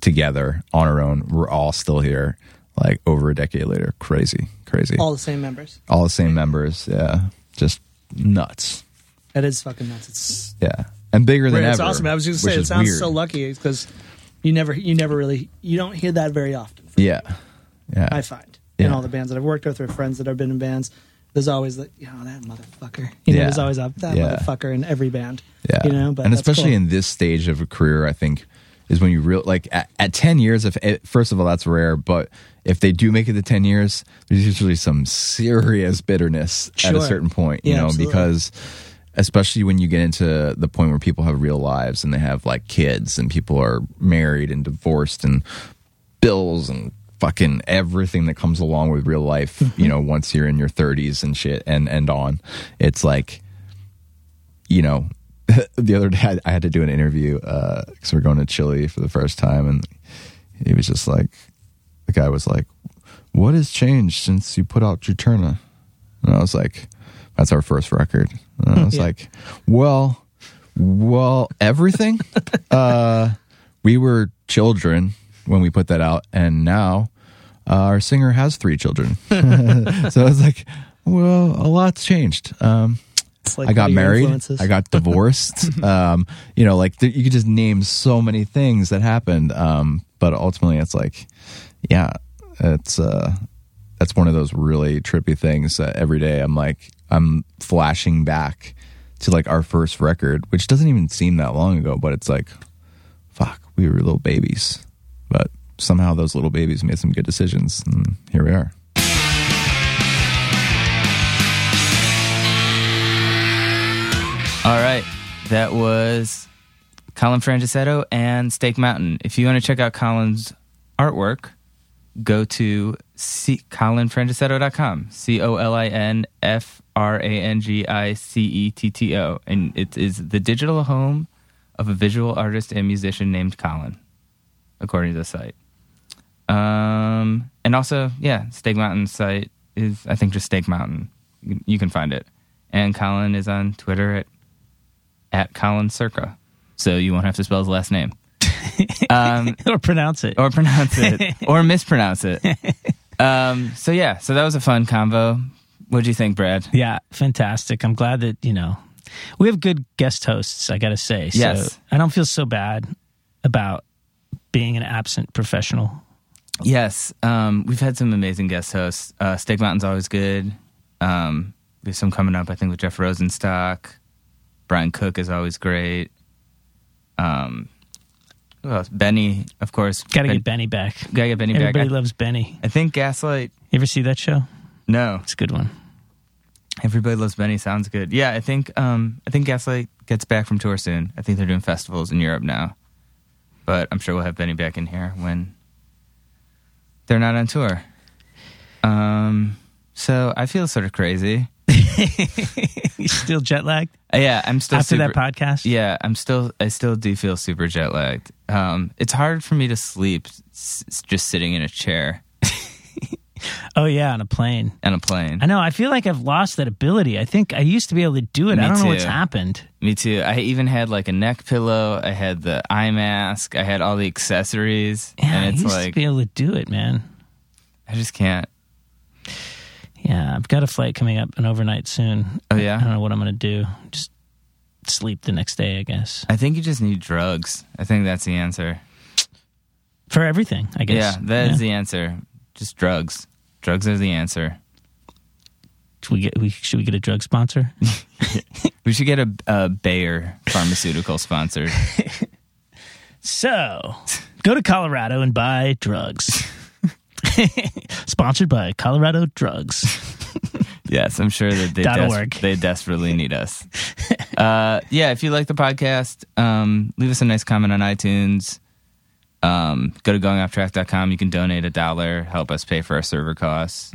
together on our own. We're all still here, like over a decade later. Crazy, crazy. All the same members. All the same members. Yeah, just nuts. It is fucking nuts. It's Yeah, and bigger than it's ever. awesome. I was just which saying, it sounds weird. so lucky because you never, you never really, you don't hear that very often. Yeah, yeah. I find in all the bands that I've worked with or friends that have been in bands. There's always like, you know, that motherfucker. You know, Yeah. there's always a that Yeah. motherfucker in every band. Yeah, you know, but and that's especially cool. in this stage of a career, I think is when you real like at, at ten years. If it, first of all, that's rare, but if they do make it to ten years, there's usually some serious bitterness at a Sure. certain point. You Yeah, know, absolutely. because especially when you get into the point where people have real lives and they have like kids and people are married and divorced and bills and fucking everything that comes along with real life Mm-hmm. you know once you're in your 30s and shit and and on it's like you know <laughs> the other day I, had to do an interview because we're going to chile for the first time and he was just like the guy was like what has changed since you put out Juturna? and i was like that's our first record and i <laughs> was Yeah. like well well everything <laughs> uh we were children when we put that out and now uh, our singer has three children <laughs> so i was like well a lot's changed um It's like I got what are your married. I got divorced. <laughs> um, you know, like th- you could just name so many things that happened. Um, but ultimately, it's like, yeah, it's uh, that's one of those really trippy things that every day I'm like, I'm flashing back to like our first record, which doesn't even seem that long ago, but it's like, fuck, we were little babies, but somehow those little babies made some good decisions, and here we are. All right. That was Colin Frangicetto and Steak Mountain. If you want to check out Colin's artwork, go to C- colinfrangicetto.com. C O L I N F R A N G I C E T T O. And it is the digital home of a visual artist and musician named Colin, according to the site. Um, and also, yeah, Steak Mountain site is, I think, just Steak Mountain. You can- find it. And Colin is on Twitter at at Colin Circa. So you won't have to spell his last name. <laughs> Um, or pronounce it. or pronounce it <laughs> or mispronounce it. Um, so yeah, so that was a fun convo. What'd you think, Brad? Yeah, fantastic. I'm glad that, you know, we have good guest hosts, I got to say. So Yes. I don't feel so bad about being an absent professional. Yes, um, we've had some amazing guest hosts. Uh, Steak Mountain's always good. Um, we have some coming up, I think, with Jeff Rosenstock. Brian Cook is always great. Um, who else? Benny, of course. Got to Ben- get Benny back. Gotta get Benny back. Everybody loves Benny. I think Gaslight. You ever see that show? No, It's a good one. Everybody loves Benny. Sounds good. Yeah, I think um, I think Gaslight gets back from tour soon. I think they're doing festivals in Europe now, but I'm sure we'll have Benny back in here when they're not on tour. Um, so I feel sort of crazy. You <laughs> still jet lagged Yeah, I'm still after super, that podcast? Yeah, I'm still. I still do feel super jet lagged. Um, it's hard for me to sleep s- just sitting in a chair <laughs> Oh yeah, on a plane. on a plane. I know. I feel like I've lost that ability. I think I used to be able to do it. Me I don't know what's happened. Me too. I even had like a neck pillow. I had the eye mask. I had all the accessories, Yeah, and I it's used like to be able to do it, man. I just can't. Yeah, I've got a flight coming up, an overnight soon. Oh yeah. I don't know what I'm going to do. Just sleep the next day, I guess. I think you just need drugs. I think that's the answer. For everything, I guess. Yeah, that is Yeah. the answer. Just drugs. Drugs are the answer. Should we get? We, should we get a drug sponsor? <laughs> We should get a, a Bayer pharmaceutical sponsor. <laughs> So, go to Colorado and buy drugs. <laughs> Sponsored by Colorado Drugs. Yes, I'm sure that they, des- they desperately need us. uh, yeah, if you like the podcast, um, leave us a nice comment on iTunes. Um, go to goingofftrack.com. You can donate a dollar, help us pay for our server costs.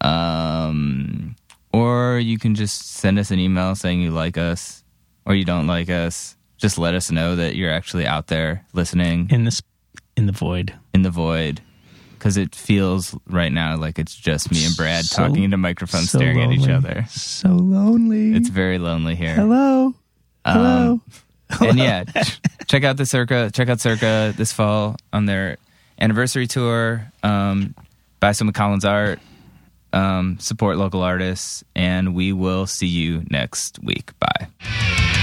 Um, or you can just send us an email saying you like us or you don't like us. Just let us know that you're actually out there listening in this in the void. in the void. Because it feels right now like it's just me and Brad So- talking into microphones, so staring at each other. So lonely. It's very lonely here. hello. Hello. Um, <laughs> and yeah, ch- check out the Circa. Check out Circa this fall on their anniversary tour. Um, buy some of Colin's art. Um, support local artists, and we will see you next week. Bye.